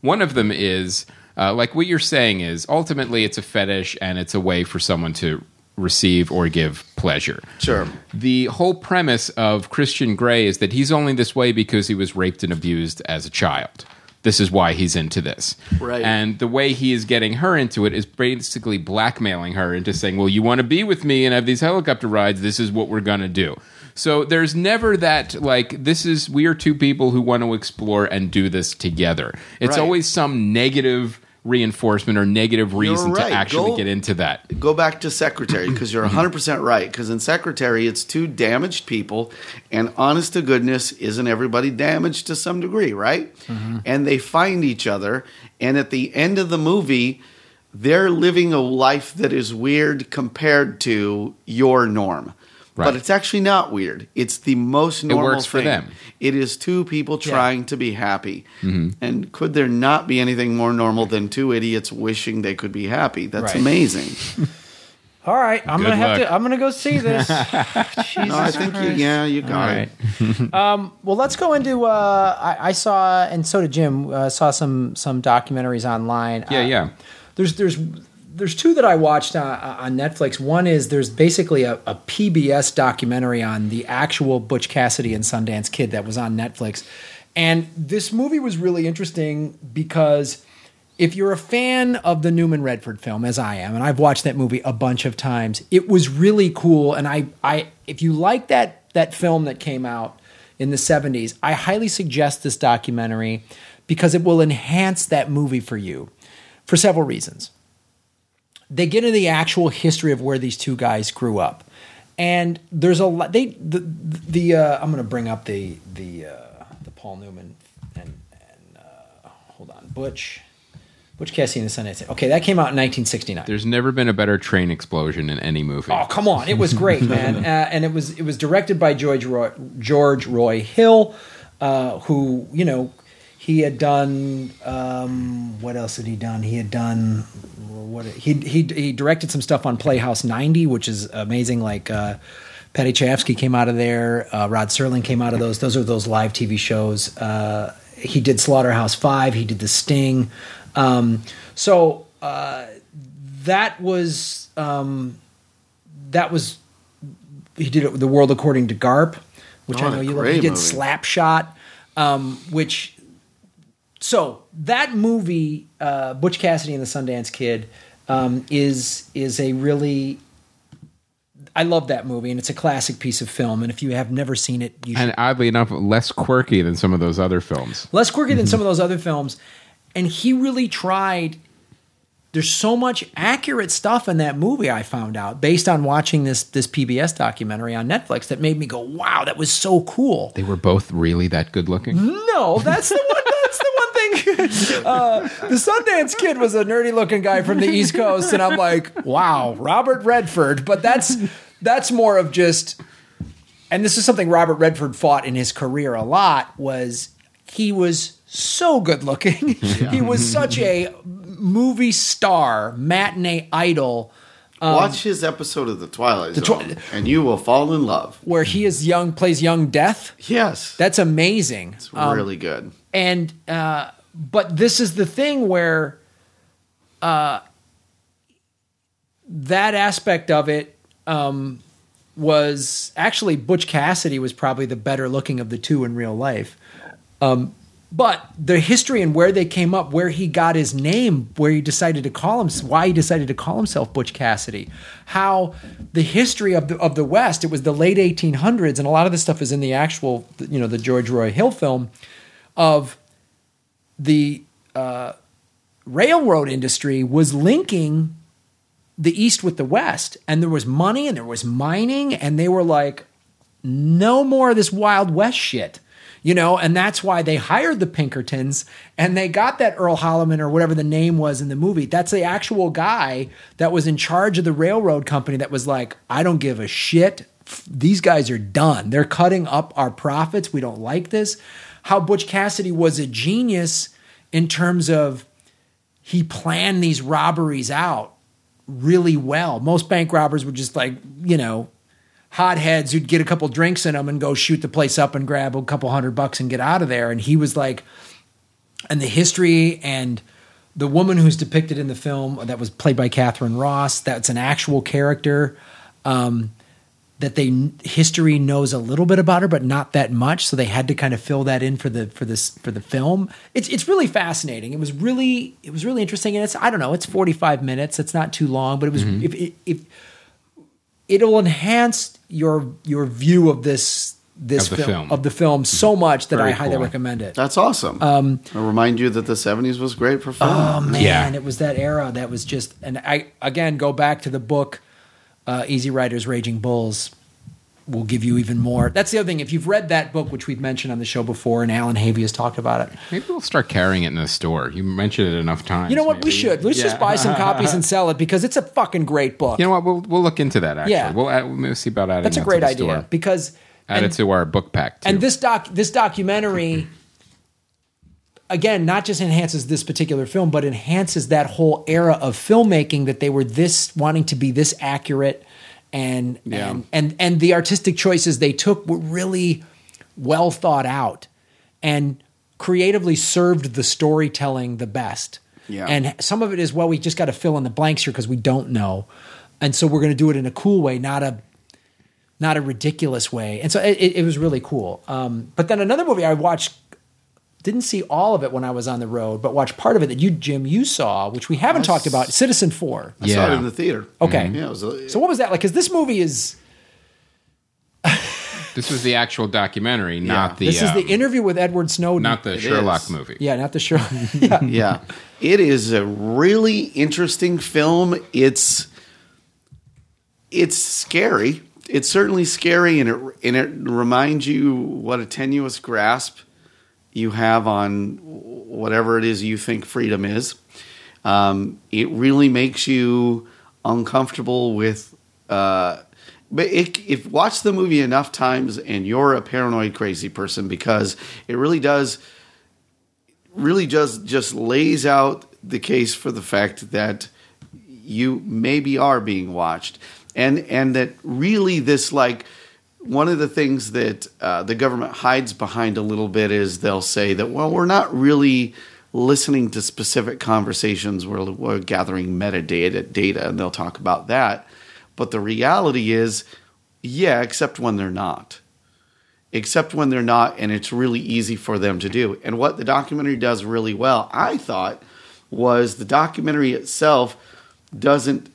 One of them is uh, like what you're saying is ultimately it's a fetish and it's a way for someone to receive or give pleasure. Sure. The whole premise of Christian Grey is that he's only this way because he was raped and abused as a child. This is why he's into this. Right. And the way he is getting her into it is basically blackmailing her into saying, Well, you want to be with me and have these helicopter rides, this is what we're going to do. So there's never that, like, this is, we are two people who want to explore and do this together. It's Right. always some negative reinforcement or negative reason right. to actually Go- get into that. go back to secretary because you're 100% right because in secretary it's two damaged people and honest to goodness isn't everybody damaged to some degree right mm-hmm. and they find each other and at the end of the movie they're living a life that is weird compared to your norm Right. but it's actually not weird it's the most normal It works for them. it is two people trying to be happy and could there not be anything more normal than two idiots wishing they could be happy that's Right. amazing All right, I'm Good gonna have to. I'm gonna go see this. Jesus No, I think you, yeah, you got All it. right. Well, let's go into. Uh, I, I saw, and so did Jim. Uh, saw some some documentaries online. Yeah, Uh, yeah. There's there's there's two that I watched on, on Netflix. One is there's basically a, a PBS documentary on the actual Butch Cassidy and Sundance Kid that was on Netflix, and this movie was really interesting because if you're a fan of the Newman Redford film, as I am, and I've watched that movie a bunch of times, it was really cool. And I, I, if you like that that film that came out in the '70s, I highly suggest this documentary because it will enhance that movie for you for several reasons. They get into the actual history of where these two guys grew up, and there's a lot. They the the uh, I'm going to bring up the the uh, the Paul Newman and and uh, hold on Butch. Butch Cassidy and the Sundance. Okay, that came out in 1969. There's never been a better train explosion in any movie. Oh come on! It was great, man, uh, and it was it was directed by George Roy, George Roy Hill, uh, who you know he had done um, what else had he done? He had done what he he he directed some stuff on Playhouse 90, which is amazing. Like uh, Paddy Chayefsky came out of there, uh, Rod Serling came out of those. Those are those live TV shows. Uh, he did Slaughterhouse Five. He did The Sting. Um, so uh, that was. Um, that was he did it with the world according to Garp, which Oh, I know you love. He did movie. Slapshot, um, which so that movie, uh, Butch Cassidy and the Sundance Kid, um, is is a really I love that movie, and it's a classic piece of film. And if you have never seen it, you should And oddly enough, less quirky than some of those other films. less quirky than some of those other films. And he really tried. There's so much accurate stuff in that movie. I found out based on watching this this PBS documentary on Netflix that made me go, "Wow, that was so cool." They were both really that good looking. No, that's the one. The thing. Uh, the Sundance Kid was a nerdy looking guy from the East Coast, and I'm like, wow, Robert Redford. But that's that's more of just, and this is something Robert Redford fought in his career a lot. Was he was so good looking. he was such a movie star, matinee idol. Watch his episode of The Twilight Um, Twi- Zone, and you will fall in love. Where he is young, plays young Death. Yes, That's amazing. it's really good. and uh, but this is the thing where uh, that aspect of it um, was actually Butch Cassidy was probably the better looking of the two in real life. Um, but the history and where they came up, where he got his name, where he decided to call him, why he decided to call himself Butch Cassidy, how the history of the of the West. It was the late 1800s, and a lot of this stuff is in the actual, you know, the George Roy Hill film of the uh, railroad industry was linking the East with the West, and there was money and there was mining, and they were like, no more of this Wild West shit. You know, and that's why they hired the Pinkertons and they got that Earl Holliman or whatever the name was in the movie. That's the actual guy that was in charge of the railroad company that was like, I don't give a shit. These guys are done. They're cutting up our profits. We don't like this. How Butch Cassidy was a genius in terms of he planned these robberies out really well. Most bank robbers were just like, you know, hotheads who'd get a couple drinks in them and go shoot the place up and grab a couple hundred bucks and get out of there. And he was like, and the history and the woman who's depicted in the film that was played by Katharine Ross. That's an actual character. Um, that they history knows a little bit about her, but not that much. So they had to kind of fill that in for the for this for the film. It's it's really fascinating. It was really it was really interesting, and it's I don't know, it's forty five minutes. It's not too long, but it was if, if, if it'll enhance your your view of this this Of film, film. of the film so much that Very I highly cool. recommend it. That's awesome. Um, I remind you that the '70s was great for film. Oh man, Yeah. it was that era that was just and I again go back to the book uh, Easy Riders Raging Bulls will give you even more. That's the other thing. If you've read that book, which we've mentioned on the show before, and Allan Havey has talked about it, Maybe we'll start carrying it in the store. You mentioned it enough times. you know what? We should. Let's just buy some copies and sell it because it's a fucking great book. You know what? We'll we'll look into that. Actually, Yeah. we'll, add, we'll see about adding. That's a that great idea Store. because Add and- it to our book pack. Too. and this doc this documentary again not just enhances this particular film but enhances that whole era of filmmaking that they were this wanting to be this accurate and Yeah. and and and the artistic choices they took were really well thought out and creatively served the storytelling the best Yeah. and some of it is well we just got to fill in the blanks here because we don't know and so we're going to do it in a cool way not a not a ridiculous way. And so it, it, it was really cool. Um, but then another movie I watched, didn't see all of it when I was on the road, but watched part of it that you, Jim, you saw, which we haven't talked about, Citizen Four. I saw it in the theater. Okay. Yeah, it was a, So what was that like? Because this movie is this was the actual documentary, not the this is um, the interview with Edward Snowden. not the It Sherlock is. movie. yeah, not the Sherlock. yeah. yeah. It is a really interesting film. It's it's scary. It's certainly scary, and it and it reminds you what a tenuous grasp you have on whatever it is you think freedom is. Um, it really makes you uncomfortable with. Uh, but it, if watch the movie enough times, and you're a paranoid crazy person, because it really does really just just lays out the case for the fact that you maybe are being watched and and that really this like one of the things that uh, the government hides behind a little bit is they'll say that well we're not really listening to specific conversations. We're, we're gathering metadata data and they'll talk about that. But the reality is yeah except when they're not. Except when they're not, and it's really easy for them to do. And what the documentary does really well, I thought, was the documentary itself doesn't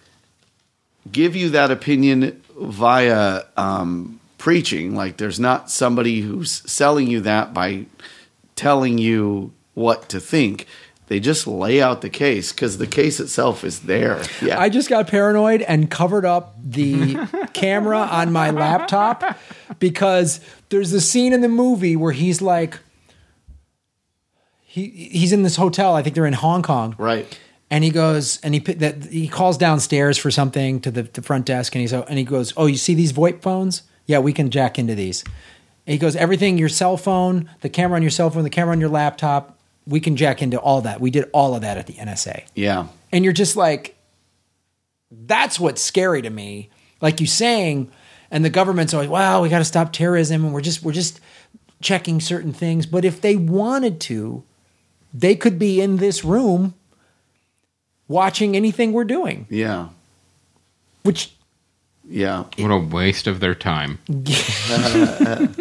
give you that opinion via um, preaching. Like, there's not somebody who's selling you that by telling you what to think. They just lay out the case because the case itself is there. Yeah. I just got paranoid and covered up the camera on my laptop because there's a scene in the movie where he's like he he's in this hotel. I think they're in Hong Kong. right. And he goes and he that he calls downstairs for something to the, the front desk and he's and he goes, "Oh, you see these VoIP phones? Yeah, we can jack into these." And he goes, "Everything your cell phone, the camera on your cell phone, the camera on your laptop, we can jack into all that. We did all of that at the NSA." Yeah. and you're just like that's what's scary to me like you saying and the government's always wow we got to stop terrorism and we're just we're just checking certain things but if they wanted to they could be in this room watching anything we're doing Yeah. which Yeah. What a waste of their time.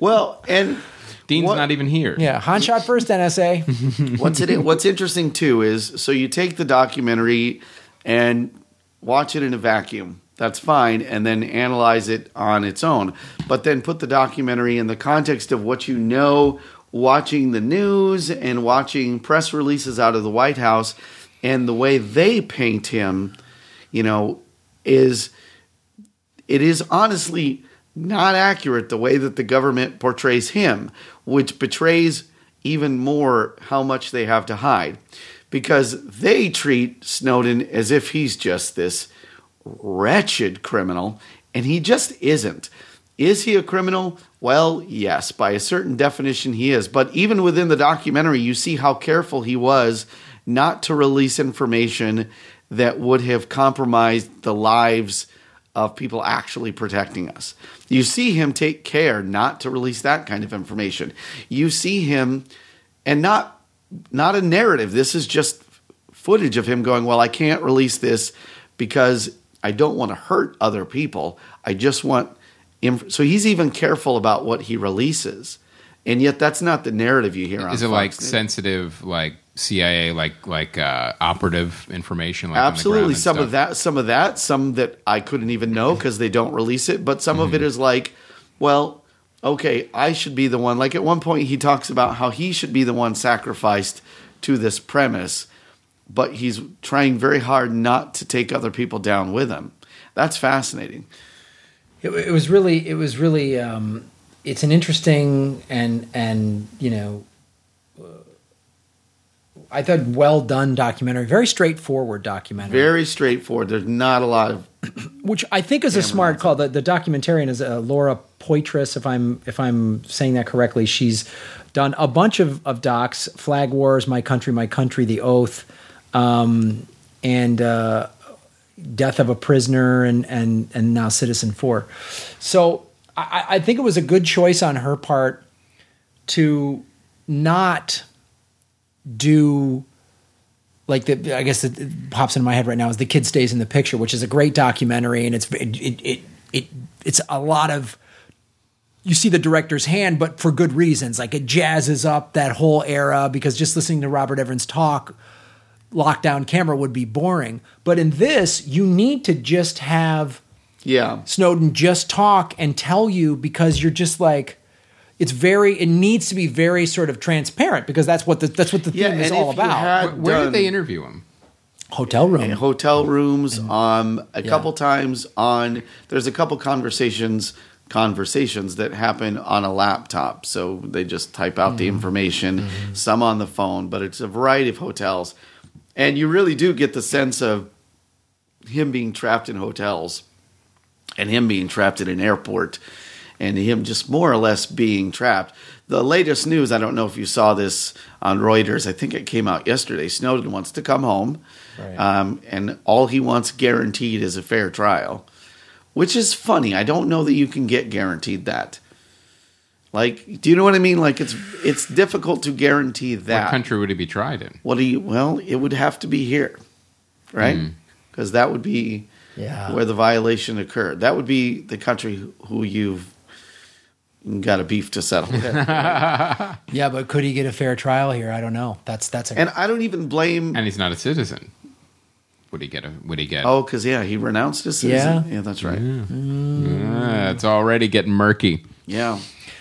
Well, and Dean's What- not even here. yeah han shot first nsa what's it? What's interesting too is so you take the documentary and watch it in a vacuum. That's fine, and then analyze it on its own. But then put the documentary in the context of what you know, watching the news and watching press releases out of the White House, and the way they paint him, you know, is it is honestly not accurate the way that the government portrays him, which betrays even more how much they have to hide. Because they treat Snowden as if he's just this wretched criminal, and he just isn't. Is he a criminal? Well, yes, by a certain definition, he is. But even within the documentary, you see how careful he was not to release information that would have compromised the lives of people actually protecting us. You see him take care not to release that kind of information. You see him, and not not a narrative. This is just footage of him going, Well, I can't release this because I don't want to hurt other people. I just want. Inf-. So he's even careful about what he releases. And yet, that's not the narrative you hear on Is it Fox like News. sensitive, like CIA, like like uh, operative information? Like on the ground Absolutely, some stuff? of that, some of that, some that I couldn't even know because they don't release it. But some of Mm-hmm. it is like, well, okay, I should be the one. Like at one point, he talks about how he should be the one sacrificed to this premise, but he's trying very hard not to take other people down with him. That's fascinating. It, it was really, it was really, um, it's an interesting and and you know, uh, I thought well done documentary, very straightforward documentary, Very straightforward. There's not a lot of which I think is a smart call. The, the documentarian is uh, Laura Poitras, if I'm if I'm saying that correctly. She's done a bunch of, of docs: Flag Wars, My Country, My Country, The Oath, um, and uh, Death of a Prisoner, and and and now Citizen Four. So I, I think it was a good choice on her part to not do like the I guess it pops into my head right now is the kid stays in the picture, which is a great documentary, and it's it it it, it it's a lot of you see the director's hand, but for good reasons. Like it jazzes up that whole era because just listening to Robert Evans talk, lockdown camera would be boring. But in this, you need to just have yeah. Snowden just talk and tell you because you're just like it's very it needs to be very sort of transparent because that's what the that's what the Yeah, theme is all about. had Where, where did they interview him? Hotel room. in hotel rooms um a Yeah. couple times on there's a couple conversations conversations that happen on a laptop so they just type out the information some on the phone but it's a variety of hotels and you really do get the sense of him being trapped in hotels and him being trapped in an airport and him just more or less being trapped. The latest news, I don't know if you saw this on Reuters, I think it came out yesterday. Snowden wants to come home, Right. um, and all he wants guaranteed is a fair trial, which is funny. I don't know that you can get guaranteed that. Like, do you know what I mean? Like, it's it's difficult to guarantee that. What country would he be tried in? What do you? Well, it would have to be here, right? Because that would be Yeah. where the violation occurred. That would be the country who you've got a beef to settle with. Yeah, but could he get a fair trial here? I don't know. That's that's a and I don't even blame. And he's not a citizen. Would he get a? Would he get? Oh, because yeah, he renounced his citizen. Yeah, that's right. Ah, it's already getting murky. Yeah,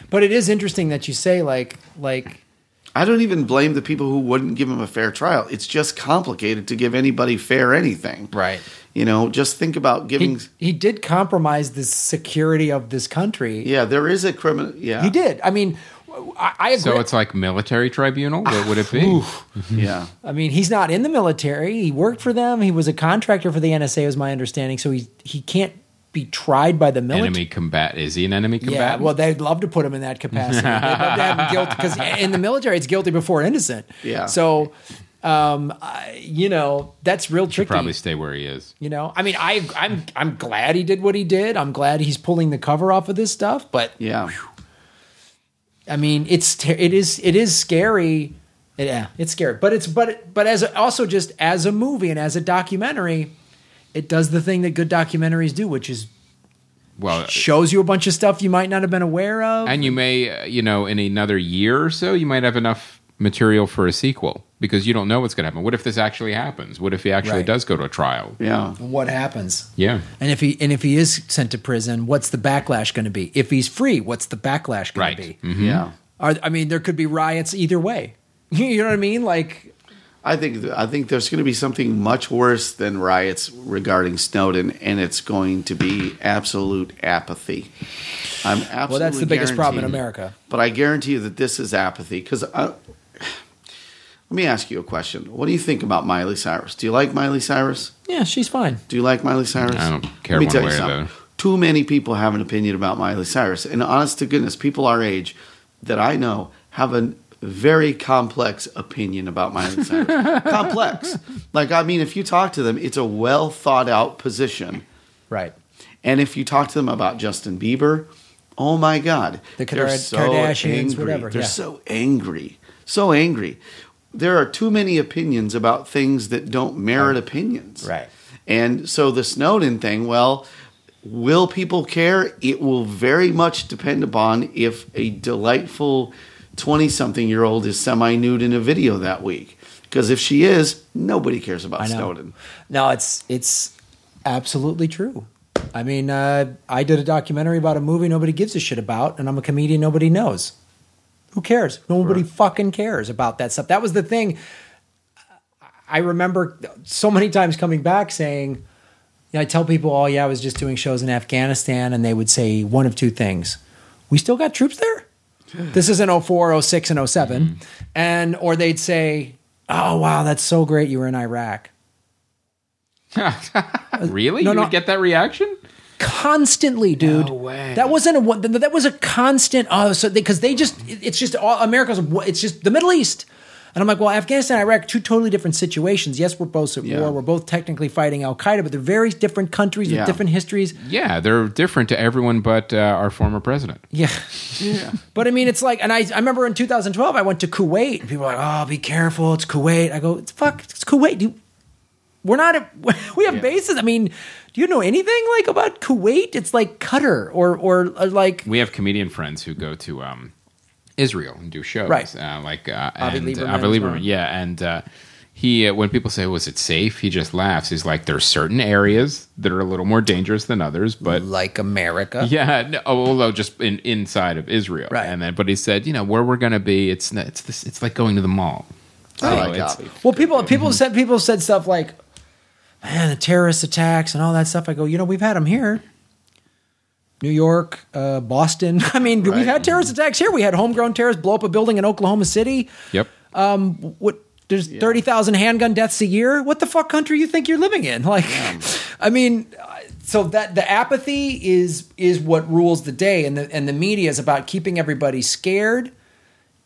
But it is interesting that you say like like I don't even blame the people who wouldn't give him a fair trial. It's just complicated to give anybody fair anything. right. You know, just think about giving. he did compromise the security of this country. yeah, there is a criminal. Yeah, He did. I mean, I, I agree. So it's like military tribunal. What would it be? Yeah, I mean, he's not in the military. He worked for them. He was a contractor for the NSA, was my understanding. So he he can't be tried by the military. enemy combat. Is he an enemy Yeah, well, they'd love to put him in that capacity. They'd love to have him guilty because in the military, it's guilty before innocent. Yeah. So, um, I, you know, that's real tricky. probably stay where he is. You know, I mean, I I'm I'm glad he did what he did. I'm glad he's pulling the cover off of this stuff. But yeah. I mean, it's ter- it is it is scary. Yeah, it's scary. But it's but but as a, also just as a movie and as a documentary, it does the thing that good documentaries do, which is Well, shows you a bunch of stuff you might not have been aware of. and you may, uh, you know, in another year or so, you might have enough material for a sequel because you don't know what's going to happen. What if this actually happens? What if he actually Right. does go to a trial? Yeah. what happens? Yeah. And if he and if he is sent to prison, what's the backlash going to be? If he's free, what's the backlash going Right. to be? Mhm. Yeah. Are, I mean, there could be riots either way. You know what I mean? Like, I think I think there's going to be something much worse than riots regarding Snowden, and it's going to be absolute apathy. I'm absolutely well, that's the biggest problem in America. But I guarantee you that this is apathy. Because let me ask you a question. What do you think about Miley Cyrus? Do you like Miley Cyrus? Yeah, she's fine. Do you like Miley Cyrus? I don't care Let me one tell way you or the something. other. Too many people have an opinion about Miley Cyrus, and honest to goodness, people our age that I know have a very complex opinion about Miley Cyrus. complex, like I mean, if you talk to them, it's a well thought out position. Right. And if you talk to them about Justin Bieber, oh my God, The they're so Kardashians, angry. whatever, They're yeah. so angry, so angry. There are too many opinions about things that don't merit opinions. Right. And so the Snowden thing, well, will people care? It will very much depend upon if a delightful 20 something year old is semi nude in a video that week. Because if she is, nobody cares about. Snowden. No, it's it's absolutely true. I mean, uh, I did a documentary about a movie nobody gives a shit about, and I'm a comedian nobody knows. Who cares? Nobody fucking cares about that stuff. That was the thing. I remember so many times coming back saying, you know, I tell people, oh, yeah, I was just doing shows in Afghanistan, and they would say one of two things. We still got troops there? This is in 04, 06, and 7 mm-hmm. And, or they'd say, oh, wow, that's so great you were in Iraq. really? No, you no. would get that reaction? Constantly, dude. No way. That wasn't a one. That was a constant. Oh, so because they, just it's just all America's. It's just the Middle East. And I'm like, well, Afghanistan, Iraq, two totally different situations. Yes, we're both at Yeah. war. We're both technically fighting Al Qaeda, but they're very different countries Yeah. with different histories. Yeah, they're different to everyone but uh, our former president. Yeah. yeah. But I mean, it's like, and I, I remember in 2012, I went to Kuwait, and people were like, oh, be careful, it's Kuwait. I go, it's fuck, it's Kuwait. Dude. We're not, at, we have bases. I mean, do you know anything like about Kuwait? It's like Qatar or, or, or like, We have comedian friends who go to um, Israel and do shows, Right. Uh, like uh, Avi and, Liberman Avi Liberman, yeah. And uh, he, uh, when people say, "Was it safe?" He just laughs. He's like, "There's certain areas that are a little more dangerous than others, but like America. Yeah, no, although just in, inside of Israel, Right. And then, but he said, you know, where we're going to be, it's it's this, it's like going to the mall. I So like it's- Well, people people said people said stuff like, "Man, the terrorist attacks and all that stuff." I go, you know, we've had them here, New York, uh, Boston. I mean, we've had terrorist attacks here. We had homegrown terrorists blow up a building in Oklahoma City. Yep. What? There's thirty thousand handgun deaths a year. What the fuck country you think you're living in? Like, I mean, uh, so that the apathy is is what rules the day, and the and the media is about keeping everybody scared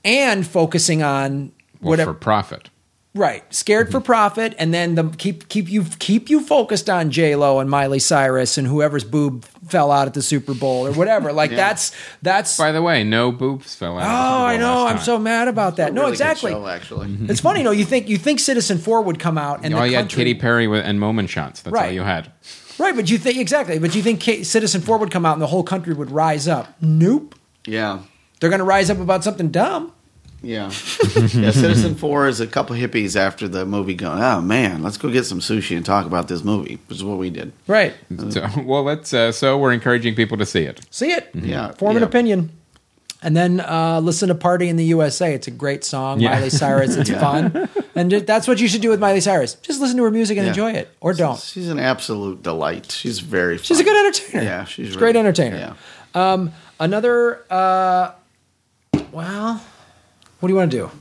and focusing on Well, whatever for profit. Right, scared for mm-hmm. profit, and then the keep keep you keep you focused on J Lo and Miley Cyrus and whoever's boob fell out at the Super Bowl or whatever. Like that's that's. By the way, no boobs fell out. of the oh, Super oh, Bowl I know. last I'm so mad about that. No, Really good exactly. show, actually. Mm-hmm. It's funny. No, you think you think Citizen Four would come out and all the you had country, Katy Perry with, and moment shots. That's all you had. right? But you think exactly. But you think K- Citizen Four would come out and the whole country would rise up? Nope. Yeah. They're going to rise up about something dumb. Yeah. yeah. Citizen Four is a couple hippies after the movie going, oh man, let's go get some sushi and talk about this movie, which is what we did. Right. So, well, let's. Uh, so we're encouraging people to see it. See it. Yeah, Form an opinion. And then uh, listen to Party in the USA. It's a great song. Yeah. Miley Cyrus. It's fun. And that's what you should do with Miley Cyrus. Just listen to her music and Yeah. enjoy it. Or don't. She's an absolute delight. She's very fun. She's a good entertainer. Yeah, she's a really- great entertainer. Yeah. Another, uh, well, what do you want to do?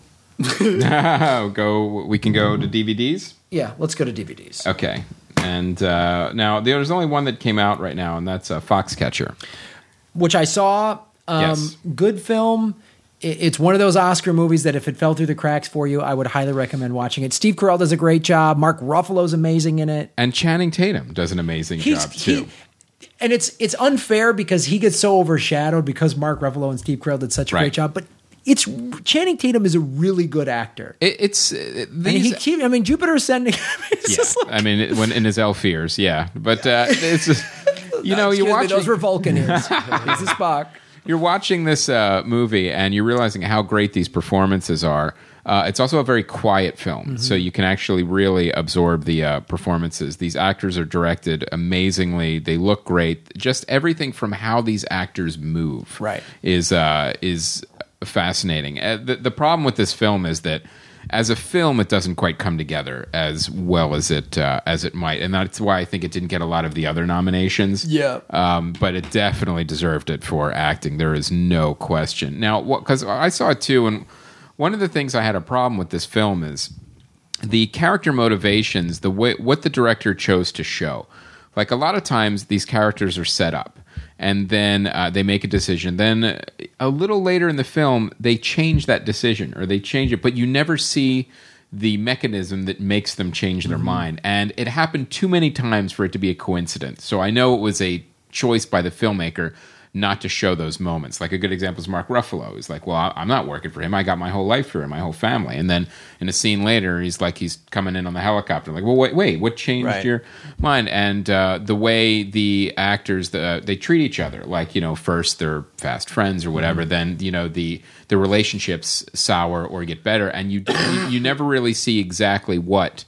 go. We can go to DVDs. Yeah, let's go to DVDs. Okay. And uh, now there's only one that came out right now, and that's uh, Foxcatcher. Which I saw. Um, Yes. Good film. It's one of those Oscar movies that if it fell through the cracks for you, I would highly recommend watching it. Steve Carell does a great job. Mark Ruffalo's amazing in it. And Channing Tatum does an amazing He's job too. he, and it's it's unfair because he gets so overshadowed because Mark Ruffalo and Steve Carell did such a Right. great job. But it's Channing Tatum is a really good actor. It, it's uh, these. he keep, I mean, Jupiter Ascending. yeah, just like, I mean, it- when in his elf ears, yeah. But uh, it's just, you know, you excuse me, watch those were Vulcan ears. He's a Spock. you're watching this uh, movie and you're realizing how great these performances are. Uh, it's also a very quiet film, so you can actually really absorb the uh, performances. These actors are directed amazingly; they look great. Just everything from how these actors move, Right. is uh, is fascinating. Uh, the, the problem with this film is that. As a film, it doesn't quite come together as well as it uh, as it might, and that's why I think it didn't get a lot of the other nominations. Yeah. Um, but it definitely deserved it for acting. There is no question. Now, because I saw it too, and one of the things I had a problem with this film is the character motivations, the way what the director chose to show. Like a lot of times, these characters are set up, and then uh, they make a decision. Then a little later in the film, they change that decision or they change it, but you never see the mechanism that makes them change their mm-hmm. mind. And it happened too many times for it to be a coincidence. So I know it was a choice by the filmmaker not to show those moments. Like a good example is Mark Ruffalo. He's like, "Well, I'm not working for him. I got my whole life for him, my whole family." And then in a scene later, he's like, he's coming in on the helicopter. Like, well, wait, wait, what changed Right. your mind? And uh, the way the actors the, they treat each other, like you know, first they're fast friends or whatever, then you know the the relationships sour or get better, and you you, you never really see exactly what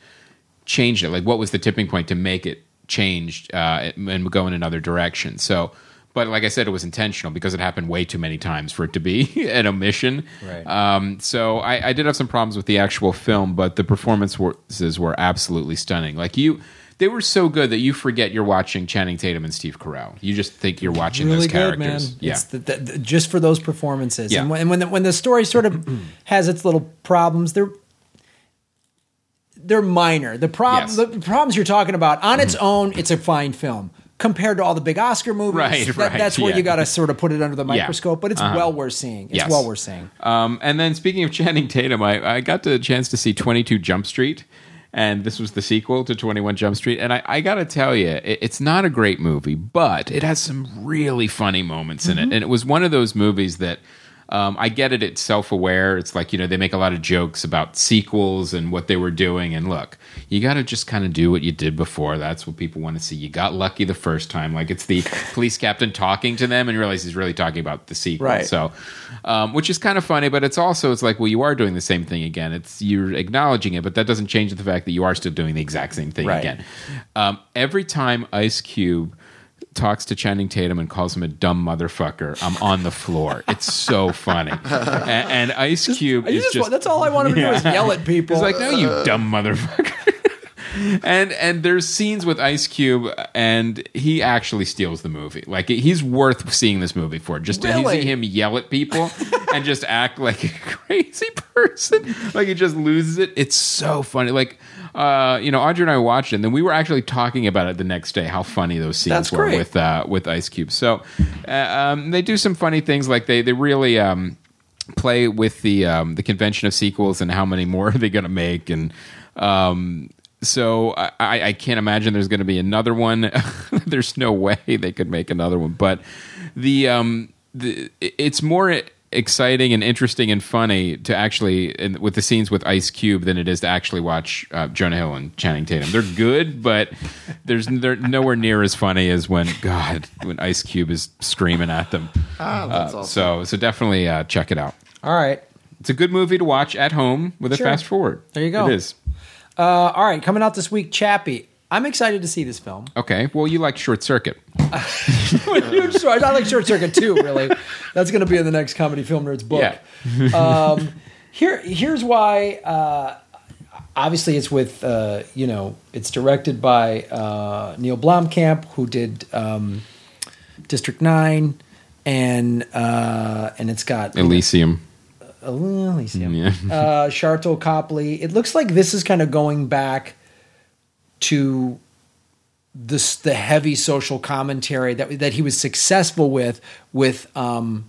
changed it. Like, what was the tipping point to make it changed uh, and go in another direction? So, but like I said, it was intentional because it happened way too many times for it to be an omission. Right. Um, so I, I did have some problems with the actual film, but the performances were absolutely stunning. Like you. They were so good that you forget you're watching Channing Tatum and Steve Carell. You just think you're watching really those good, characters. Yeah, It's the, the, the- just for those performances. Yeah. And when, and when the, when the story sort of has its little problems, they're they're minor. The problem, Yes. Mm-hmm. the problems you're talking about on its own, it's a fine film. Compared to all the big Oscar movies, Right, that- right, that's where yeah. you got to sort of put it under the microscope. But it's Uh-huh. well worth seeing. It's Yes. well worth seeing. Um, and then speaking of Channing Tatum, I, I got the chance to see 22 Jump Street, and this was the sequel to 21 Jump Street. And I, I got to tell you, it, it's not a great movie, but it has some really funny moments in it. And it was one of those movies that um, I get it, it's self aware. It's like, you know, they make a lot of jokes about sequels and what they were doing. And look, you got to just kind of do what you did before. That's what people want to see. You got lucky the first time. Like it's the police captain talking to them and you realize he's really talking about the sequel. Right. So, um, which is kind of funny, but it's also it's like, well, you are doing the same thing again. It's you're acknowledging it, but that doesn't change the fact that you are still doing the exact same thing Right. again. Um, every time Ice Cube talks to Channing Tatum and calls him a dumb motherfucker, I'm on the floor. It's so funny, and, and Ice Cube You is just, just, that's all I want him to do is yell at people. He's like, no, you dumb motherfucker. and and there's scenes with Ice Cube, and he actually steals the movie. Like he's worth seeing this movie for. Just to see him yell at people and just act like a crazy person, like he just loses it. It's so funny. Like. Uh, you know, Audrey and I watched it, and then we were actually talking about it the next day. How funny those scenes That's were great. with uh, with Ice Cube. So uh, um, they do some funny things, like they they really um, play with the um, the convention of sequels and how many more are they going to make and um, so I, I can't imagine there's going to be another one. there's no way they could make another one, but the um the it's more exciting and interesting and funny to actually and with the scenes with Ice Cube than it is to actually watch uh, Jonah Hill and Channing Tatum. They're good, but there's they're nowhere near as funny as when God when Ice Cube is screaming at them. Ah, that's Uh, awesome. So so definitely uh, check it out. all right. It's a good movie to watch at home with a fast forward. There you go. It is. Uh, all right, coming out this week, Chappie. I'm excited to see this film. Okay. Well, you like Short Circuit. Huge I like Short Circuit too. Really, that's going to be in the next comedy film nerds book. Yeah. um, here, here's why. Uh, obviously, it's with uh, you know, it's directed by uh, Neil Blomkamp, who did um, District Nine, and uh, and it's got Elysium. uh, Elysium. Yeah. uh, Sharlto Copley. It looks like this is kind of going back to this the heavy social commentary that that he was successful with with um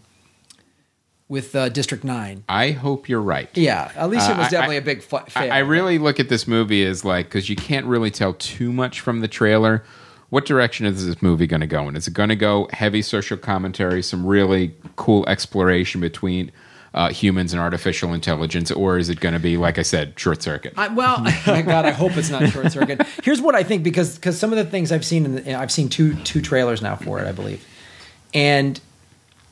with uh, District Nine. I hope you're right. Yeah, Elysium Uh, was I- definitely I- a big fa- I. I really look at this movie as like because you can't really tell too much from the trailer. What direction is this movie going to go in? Is it going to go heavy social commentary, some really cool exploration between uh, humans and artificial intelligence, or is it going to be like I said, short circuit? I, well, my God, I hope it's not short circuit. Here's what I think because because some of the things I've seen in the, I've seen two two trailers now for it, I believe, and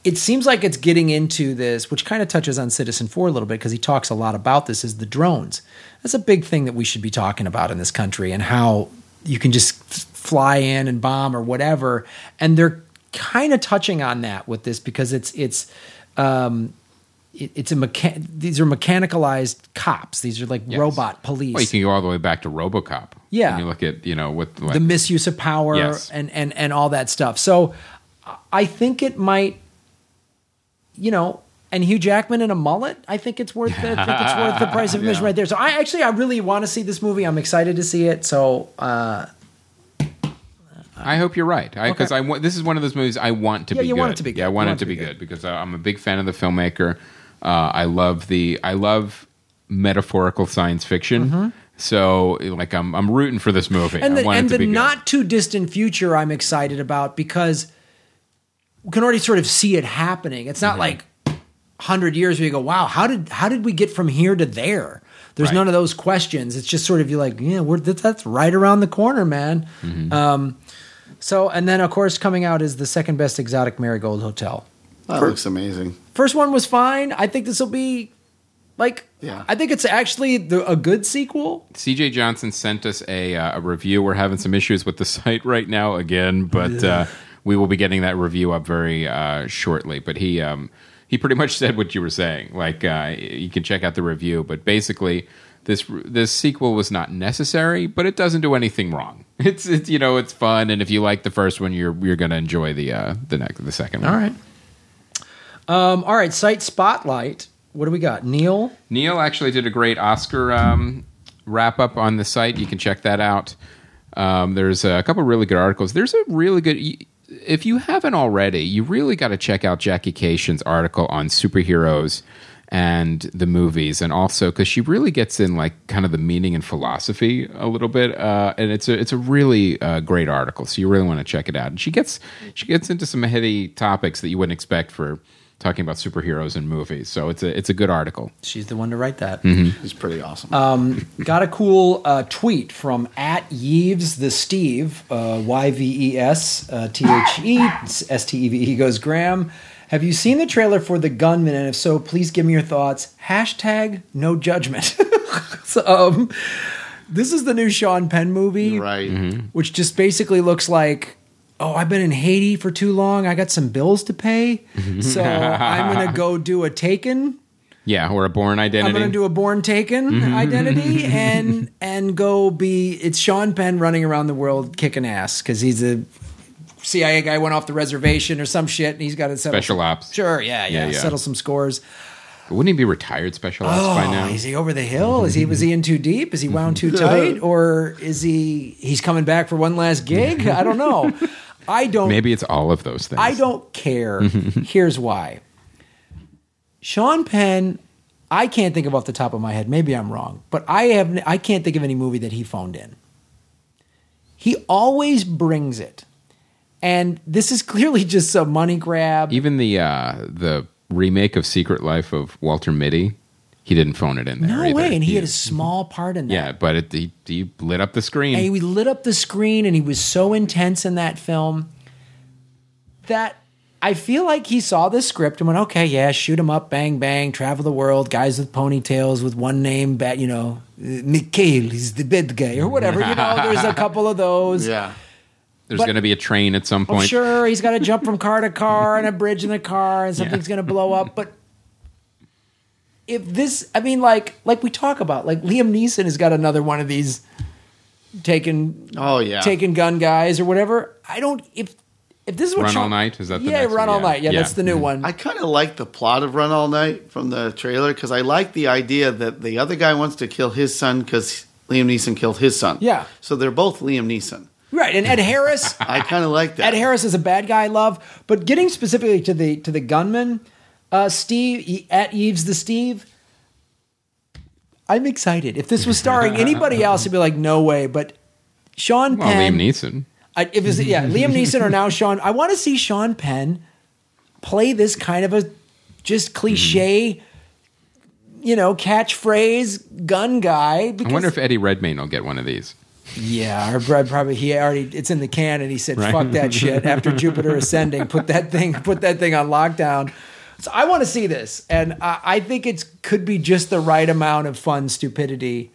it seems like it's getting into this, which kind of touches on Citizen Four a little bit because he talks a lot about this. Is the drones? That's a big thing that we should be talking about in this country and how you can just fly in and bomb or whatever, and they're kind of touching on that with this because it's it's. Um, it, it's a mecha- these are mechanicalized cops. These are like Yes. robot police. Well, you can go all the way back to RoboCop. Yeah. you look at you know what like, the misuse of power Yes. and, and and all that stuff. So I think it might, you know, and Hugh Jackman in a mullet. I think it's worth. The, I think it's worth the price of admission Yeah. right there. So I actually I really want to see this movie. I'm excited to see it. So uh, I hope you're right because Okay. I want. This is one of those movies I want to Yeah, be. you good. want it to be good. Yeah, I want You it to be good, because I- I'm a big fan of the filmmaker. Uh, I love the. I love metaphorical science fiction. So, like, I'm I'm rooting for this movie. Mm-hmm. and I the want and it to the be good. not too distant future I'm excited about because we can already sort of see it happening. It's not like hundred years where you go, wow, how did how did we get from here to there? There's Right. none of those questions. It's just sort of you're like, yeah, we're that- that's right around the corner, man. Um, so and then of course coming out is the second best exotic marigold hotel. That looks amazing. First one was fine. I think this will be like, Yeah. I think it's actually the, a good sequel. CJ Johnson sent us a, uh, a review. We're having some issues with the site right now again, but uh, we will be getting that review up very uh, shortly. But he um, he pretty much said what you were saying. Like uh, you can check out the review, but basically. This this sequel was not necessary, but it doesn't do anything wrong. It's it's you know it's fun, and if you like the first one, you're you're going to enjoy the uh, the next the second one. All right. Um, all right, site spotlight. What do we got? Neil? Neil actually did a great Oscar um, wrap up on the site. You can check that out. Um, there's a couple really good articles. There's a really good. If you haven't already, you really got to check out Jackie Cation's article on superheroes and the movies, and also because she really gets in like kind of the meaning and philosophy a little bit, uh, and it's a it's a really uh, great article. So you really want to check it out. And she gets she gets into some heady topics that you wouldn't expect for talking about superheroes and movies. So it's a it's a good article. She's the one to write that. He's pretty awesome. Got a cool uh, tweet from at Yeeves the Steve, uh, Y V E S uh, T H E S T E V E. He goes, Graham, have you seen the trailer for The Gunman? And if so, please give me your thoughts. Hashtag no judgment. so, um, this is the new Sean Penn movie. right. which just basically looks like, oh, I've been in Haiti for too long. I got some bills to pay, mm-hmm. so I'm gonna go do a Taken. Yeah, or a Bourne identity. I'm gonna do a Bourne Taken mm-hmm, mm-hmm, identity and and go be. It's Sean Penn running around the world kicking ass because he's a CIA guy went off the reservation or some shit, and he's got to settle Special some- ops. Sure, yeah, yeah, Yeah, yeah. settle some scores. Wouldn't he be retired special ops by Oh, now? is he over the hill? Is he was he in too deep? Is he wound too tight, or is he he's coming back for one last gig? I don't know. I don't. Maybe it's all of those things. I don't care. Here's why. Sean Penn, I can't think of off the top of my head. Maybe I'm wrong, but I have. I can't think of any movie that he phoned in. He always brings it, and this is clearly just a money grab. Even the uh, the remake of Secret Life of Walter Mitty, he didn't phone it in there. no either. way, and he had a small part in that. yeah, but it, he, he lit up the screen. and he lit up the screen and he was so intense in that film that I feel like he saw the script and went, okay, yeah, shoot him up, bang, bang, travel the world, guys with ponytails with one name, bat, you know, Mikhail, he's the bad guy or whatever. You know, there's a couple of those. Yeah. There's going to be a train at some point. Oh, sure, he's got to jump from car to car and a bridge in the car and something's going to blow up. But if this, I mean, like, like we talk about, like Liam Neeson has got another one of these taking Oh yeah. taking gun guys or whatever. I don't if if this is what Run Sean- All Night? Is that the yeah next run one? all Yeah. night yeah, Yeah. that's the new mm-hmm. one I kind of like the plot of Run All Night from the trailer because I like the idea that the other guy wants to kill his son because Liam Neeson killed his son. Yeah. So they're both Liam Neeson. right and Ed Harris I kind of like that. Ed Harris is a bad guy I love but getting specifically to the to the gunman uh, Steve at Eves the Steve I'm excited if this was starring anybody else I'd be like no way but Sean Well, Penn Liam Neeson. I, if it's, yeah, Liam Neeson or now Sean. I want to see Sean Penn play this kind of a just cliche, you know, catchphrase gun guy. I wonder if Eddie Redmayne will get one of these. yeah, or Brad probably he already it's in the can and he said Right. fuck that shit after Jupiter ascending. Put that thing put that thing on lockdown. So I want to see this, and I, I think it could be just the right amount of fun stupidity,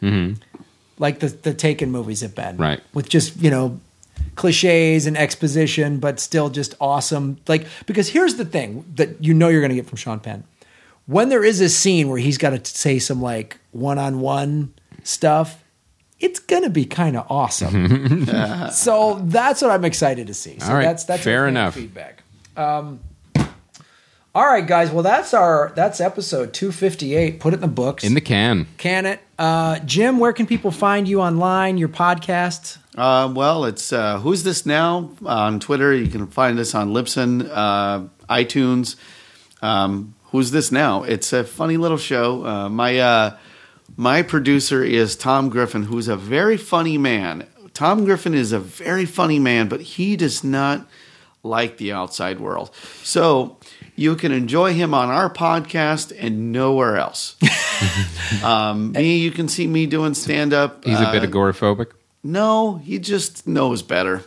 like the the Taken movies have been, Right. With just you know cliches and exposition, but still just awesome. Like because here's the thing that you know you're going to get from Sean Penn when there is a scene where he's got to say some like one on one stuff. It's gonna be kind of awesome. so that's what I'm excited to see. So All right, that's that's fair enough. feedback. Um, all right, guys. Well, that's our that's episode 258. Put it in the books. In the can. Can it? Uh, Jim, where can people find you online? Your podcast? Uh, well, it's uh, Who's This Now on Twitter. You can find us on Libsyn, uh, iTunes. Um, Who's This Now? It's a funny little show. Uh, my uh, my producer is Tom Griffin, who's a very funny man. Tom Griffin is a very funny man, but he does not like the outside world. So you can enjoy him on our podcast and nowhere else. um, me, you can see me doing stand up. He's a bit agoraphobic. No, he just knows better.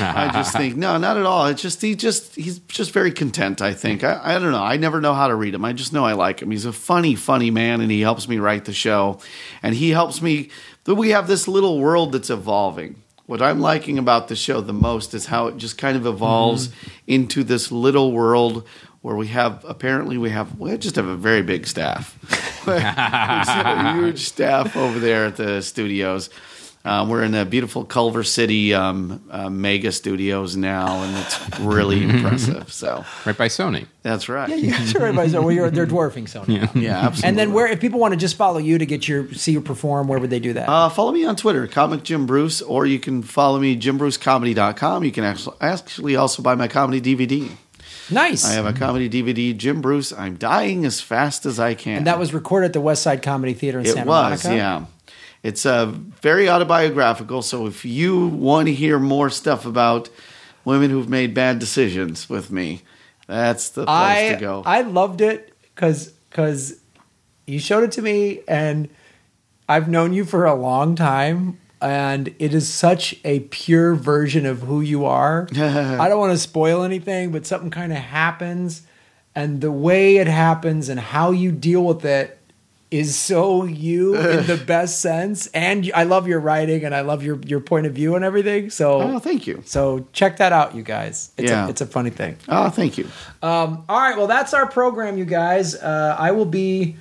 I just think no, not at all. It's just he just he's just very content. I think I, I don't know. I never know how to read him. I just know I like him. He's a funny, funny man, and he helps me write the show, and he helps me. But we have this little world that's evolving. What I'm liking about the show the most is how it just kind of evolves mm-hmm. into this little world where we have apparently we have we just have a very big staff. we have a huge staff over there at the studios. Um, we're in the beautiful Culver City um, uh, mega studios now, and it's really impressive. So Right by Sony. that's right. Yeah, you guys are right. by Sony. Well, you're, they're dwarfing Sony. Yeah. Yeah, absolutely. And then where if people want to just follow you to get your see you perform, where would they do that? Uh, follow me on Twitter, Comic Jim Bruce, or you can follow me, jimbrucecomedy.com. You can actually, actually also buy my comedy DVD. nice. I have a comedy DVD, Jim Bruce. I'm dying as fast as I can. and that was recorded at the West Side Comedy Theater in it Santa was, Monica. yeah. It's uh, very autobiographical. So if you want to hear more stuff about women who've made bad decisions with me, that's the place I to go. I loved it because because you showed it to me and I've known you for a long time and it is such a pure version of who you are. I don't want to spoil anything, but something kind of happens and the way it happens and how you deal with it is so you in the best sense and I love your writing and I love your your point of view and everything. So oh, thank you. so check that out you guys. It's Yeah. a, it's a funny thing. Oh, thank you. Um, all right, well, that's our program, you guys. Uh, I will be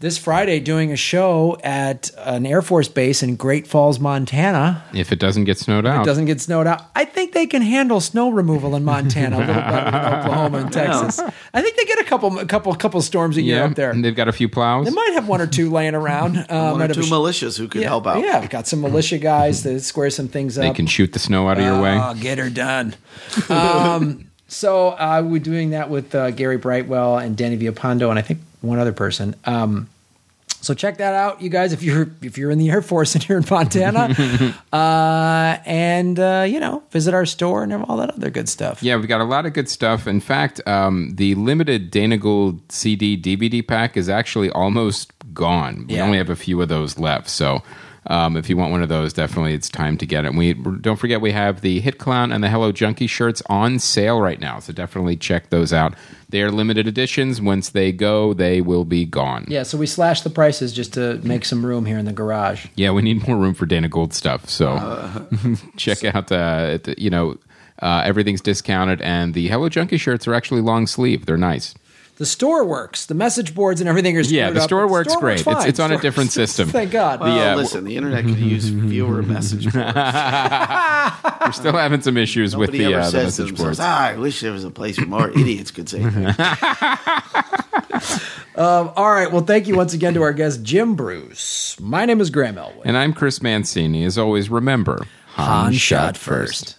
this Friday doing a show at an Air Force base in Great Falls, Montana. If it doesn't get snowed It out. doesn't get snowed out. I think they can handle snow removal in Montana a little better than Oklahoma and Texas. I think they get a couple, a couple, couple storms a year yeah, up there. and they've got a few plows. They might have one or two laying around. Um, One or at a- two militias who could yeah, help out. Yeah, I've got some militia guys to square some things up. They can shoot the snow out of your way. Oh, get her done. um, so uh, we're doing that with uh, Gary Brightwell and Danny Villapando, and I think one other person. Um, so check that out, you guys. If you're if you're in the Air Force and you're in Montana, uh, and uh, you know, visit our store and all that other good stuff. Yeah, we've got a lot of good stuff. In fact, um, the limited Dana Gould CD DVD pack is actually almost gone. We Yeah. only have a few of those left. So um, if you want one of those, definitely it's time to get it. And we don't forget we have the Hit Clown and the Hello Junkie shirts on sale right now. So definitely check those out. They are limited editions. Once they go, they will be gone. Yeah, so we slashed the prices just to make some room here in the garage. Yeah, we need more room for Dana Gould stuff. So check out, uh, the, you know, uh, everything's discounted, and the Hello Junkie shirts are actually long sleeve. They're nice. The store works. The message boards and everything are Yeah, screwed the up, store but works great. It's- it's on a different system. Thank God. Well, The, uh, listen, the internet could use fewer message boards. We're still having some issues with the, ever uh, the says to message boards. ah, I wish there was a place where more idiots could say. Um, all right. Well, thank you once again to our guest, Jim Bruce. My name is Graham Elwood. And I'm Chris Mancini. As always, remember, Han shot first.